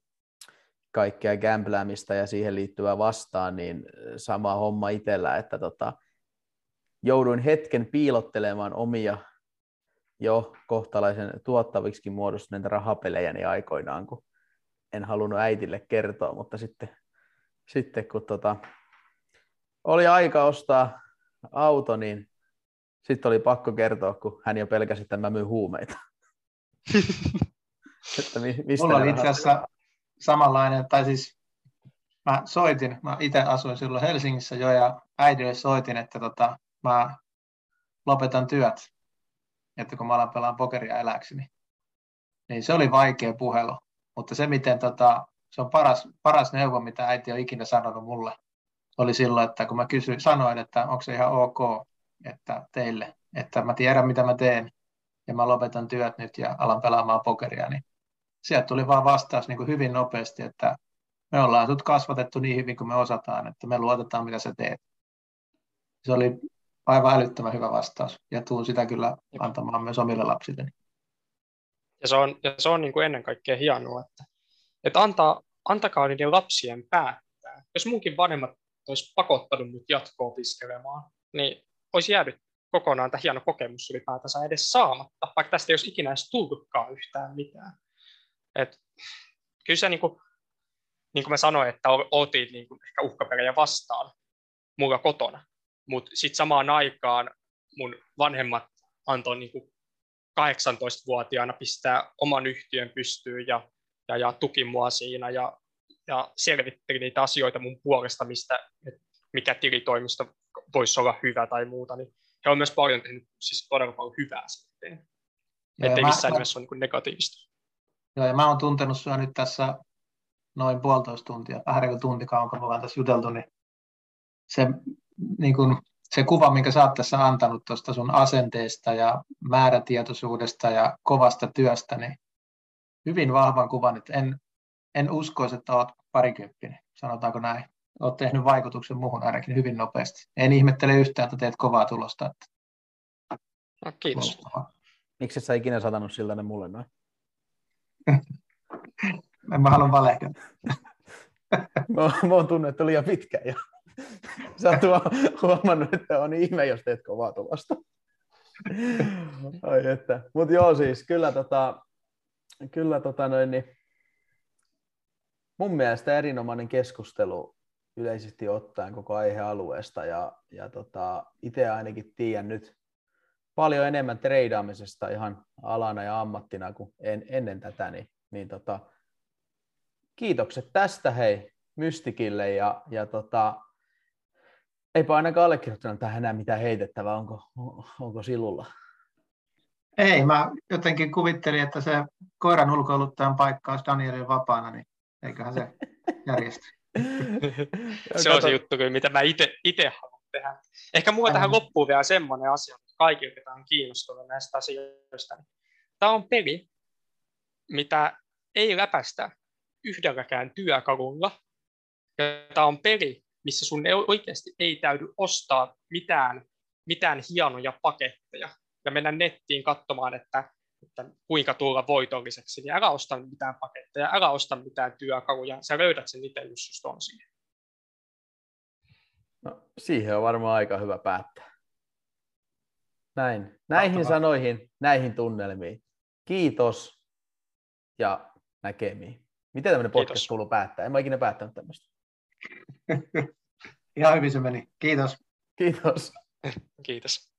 S1: kaikkea gamblämistä ja siihen liittyvää vastaan, niin sama homma itsellä, että tota, jouduin hetken piilottelemaan omia jo kohtalaisen tuottaviksi muodostuneita rahapelejäni aikoinaan, kun en halunnut äitille kertoa, mutta sitten, sitten kun tota, oli aika ostaa auto, niin sitten oli pakko kertoa, kun hän jo pelkäsi, että mä myyn huumeita.
S2: että mi, mistä Mulla oli itse asiassa samanlainen, tai siis mä soitin, mä itse asuin silloin Helsingissä jo ja äidille soitin, että tota, mä lopetan työt, että kun mä alan pelaan pokeria eläkseni. Niin se oli vaikea puhelu, mutta se miten tota, se on paras, paras neuvo, mitä äiti on ikinä sanonut mulle, oli silloin, että kun mä kysyin, sanoin, että onko se ihan ok, että teille, että mä tiedän mitä mä teen, ja mä lopetan työt nyt ja alan pelaamaan pokeria, niin sieltä tuli vaan vastaus niin kuin hyvin nopeasti, että me ollaan sut kasvatettu niin hyvin kuin me osataan, että me luotetaan mitä sä teet. Se oli aivan älyttömän hyvä vastaus ja tuun sitä kyllä antamaan myös omille lapsilleni.
S3: Ja se on, ja se on niin kuin ennen kaikkea hienoa, että, että antaa, antakaa niiden lapsien päättää. Jos munkin vanhemmat olisi pakottanut mut jatko-opiskelemaan, niin olisi jäänyt kokonaan tämä hieno kokemus ylipäätänsä edes saamatta, vaikka tästä ei olisi ikinä edes tullutkaan yhtään mitään. Et, kyllä se, niin kuin, niin kuin mä sanoin, että oltiin niin kuin ehkä uhkapelejä vastaan mulla kotona, mutta sitten samaan aikaan mun vanhemmat antoi niin kuin 18-vuotiaana pistää oman yhtiön pystyyn ja, ja, ja tuki mua siinä ja, ja selvitteli niitä asioita mun puolesta, mistä, mikä tilitoimisto voisi olla hyvä tai muuta, niin he on myös paljon tehnyt siis todella paljon hyvää sitten. Että ei missään nimessä ole niin negatiivista.
S2: Joo, ja mä oon tuntenut sinua nyt tässä noin puolitoista tuntia, vähän kuin tuntikaan, kun me ollaan tässä juteltu, niin se, niin kuin, se kuva, minkä sä oot tässä antanut tuosta sun asenteesta ja määrätietoisuudesta ja kovasta työstä, niin hyvin vahvan kuvan, että en, en uskoisi, että oot parikymppinen, sanotaanko näin olet tehnyt vaikutuksen muuhun ainakin hyvin nopeasti. En ihmettele yhtään, että teet kovaa tulosta. Että...
S3: No, kiitos.
S1: Miksi et sä ikinä satanut siltä ne mulle noin?
S2: En mä halua valehdella.
S1: mä, mä oon tunnettu liian pitkään jo. Sä oot huomannut, että on ihme, jos teet kovaa tulosta. Ai että. Mut joo siis, kyllä tota, kyllä tota noin, niin mun mielestä erinomainen keskustelu yleisesti ottaen koko aihealueesta ja, ja tota, itse ainakin tiedän nyt paljon enemmän treidaamisesta ihan alana ja ammattina kuin en, ennen tätä, niin niin tota, kiitokset tästä hei Mystikille ja, ja tota, eipä ainakaan allekirjoittanut tähän enää mitään heitettävää, onko, onko silulla?
S2: Ei, mä jotenkin kuvittelin, että se koiran ulkoiluttajan paikka olisi Danielin vapaana, niin eiköhän se järjesty.
S3: se on se juttu, mitä mä itse haluan tehdä. Ehkä mulla tähän loppuu vielä semmoinen asia, että kaikille, jotka on kiinnostunut näistä asioista. Niin Tämä on peli, mitä ei läpäistä yhdelläkään työkalulla. Ja tämä on peli, missä sun oikeasti ei täydy ostaa mitään, mitään hienoja paketteja ja mennä nettiin katsomaan, että, että kuinka tulla voitolliseksi, niin älä osta mitään paketteja, älä osta mitään työkaluja, sä löydät sen itse, jos susta on siihen.
S1: No, siihen on varmaan aika hyvä päättää. Näin. Näihin Mahtavaa. sanoihin, näihin tunnelmiin. Kiitos ja näkemiin. Miten tämmöinen podcast kuuluu päättää? En mä ikinä päättänyt tämmöistä.
S2: Ihan hyvin se meni. Kiitos.
S1: Kiitos.
S3: Kiitos.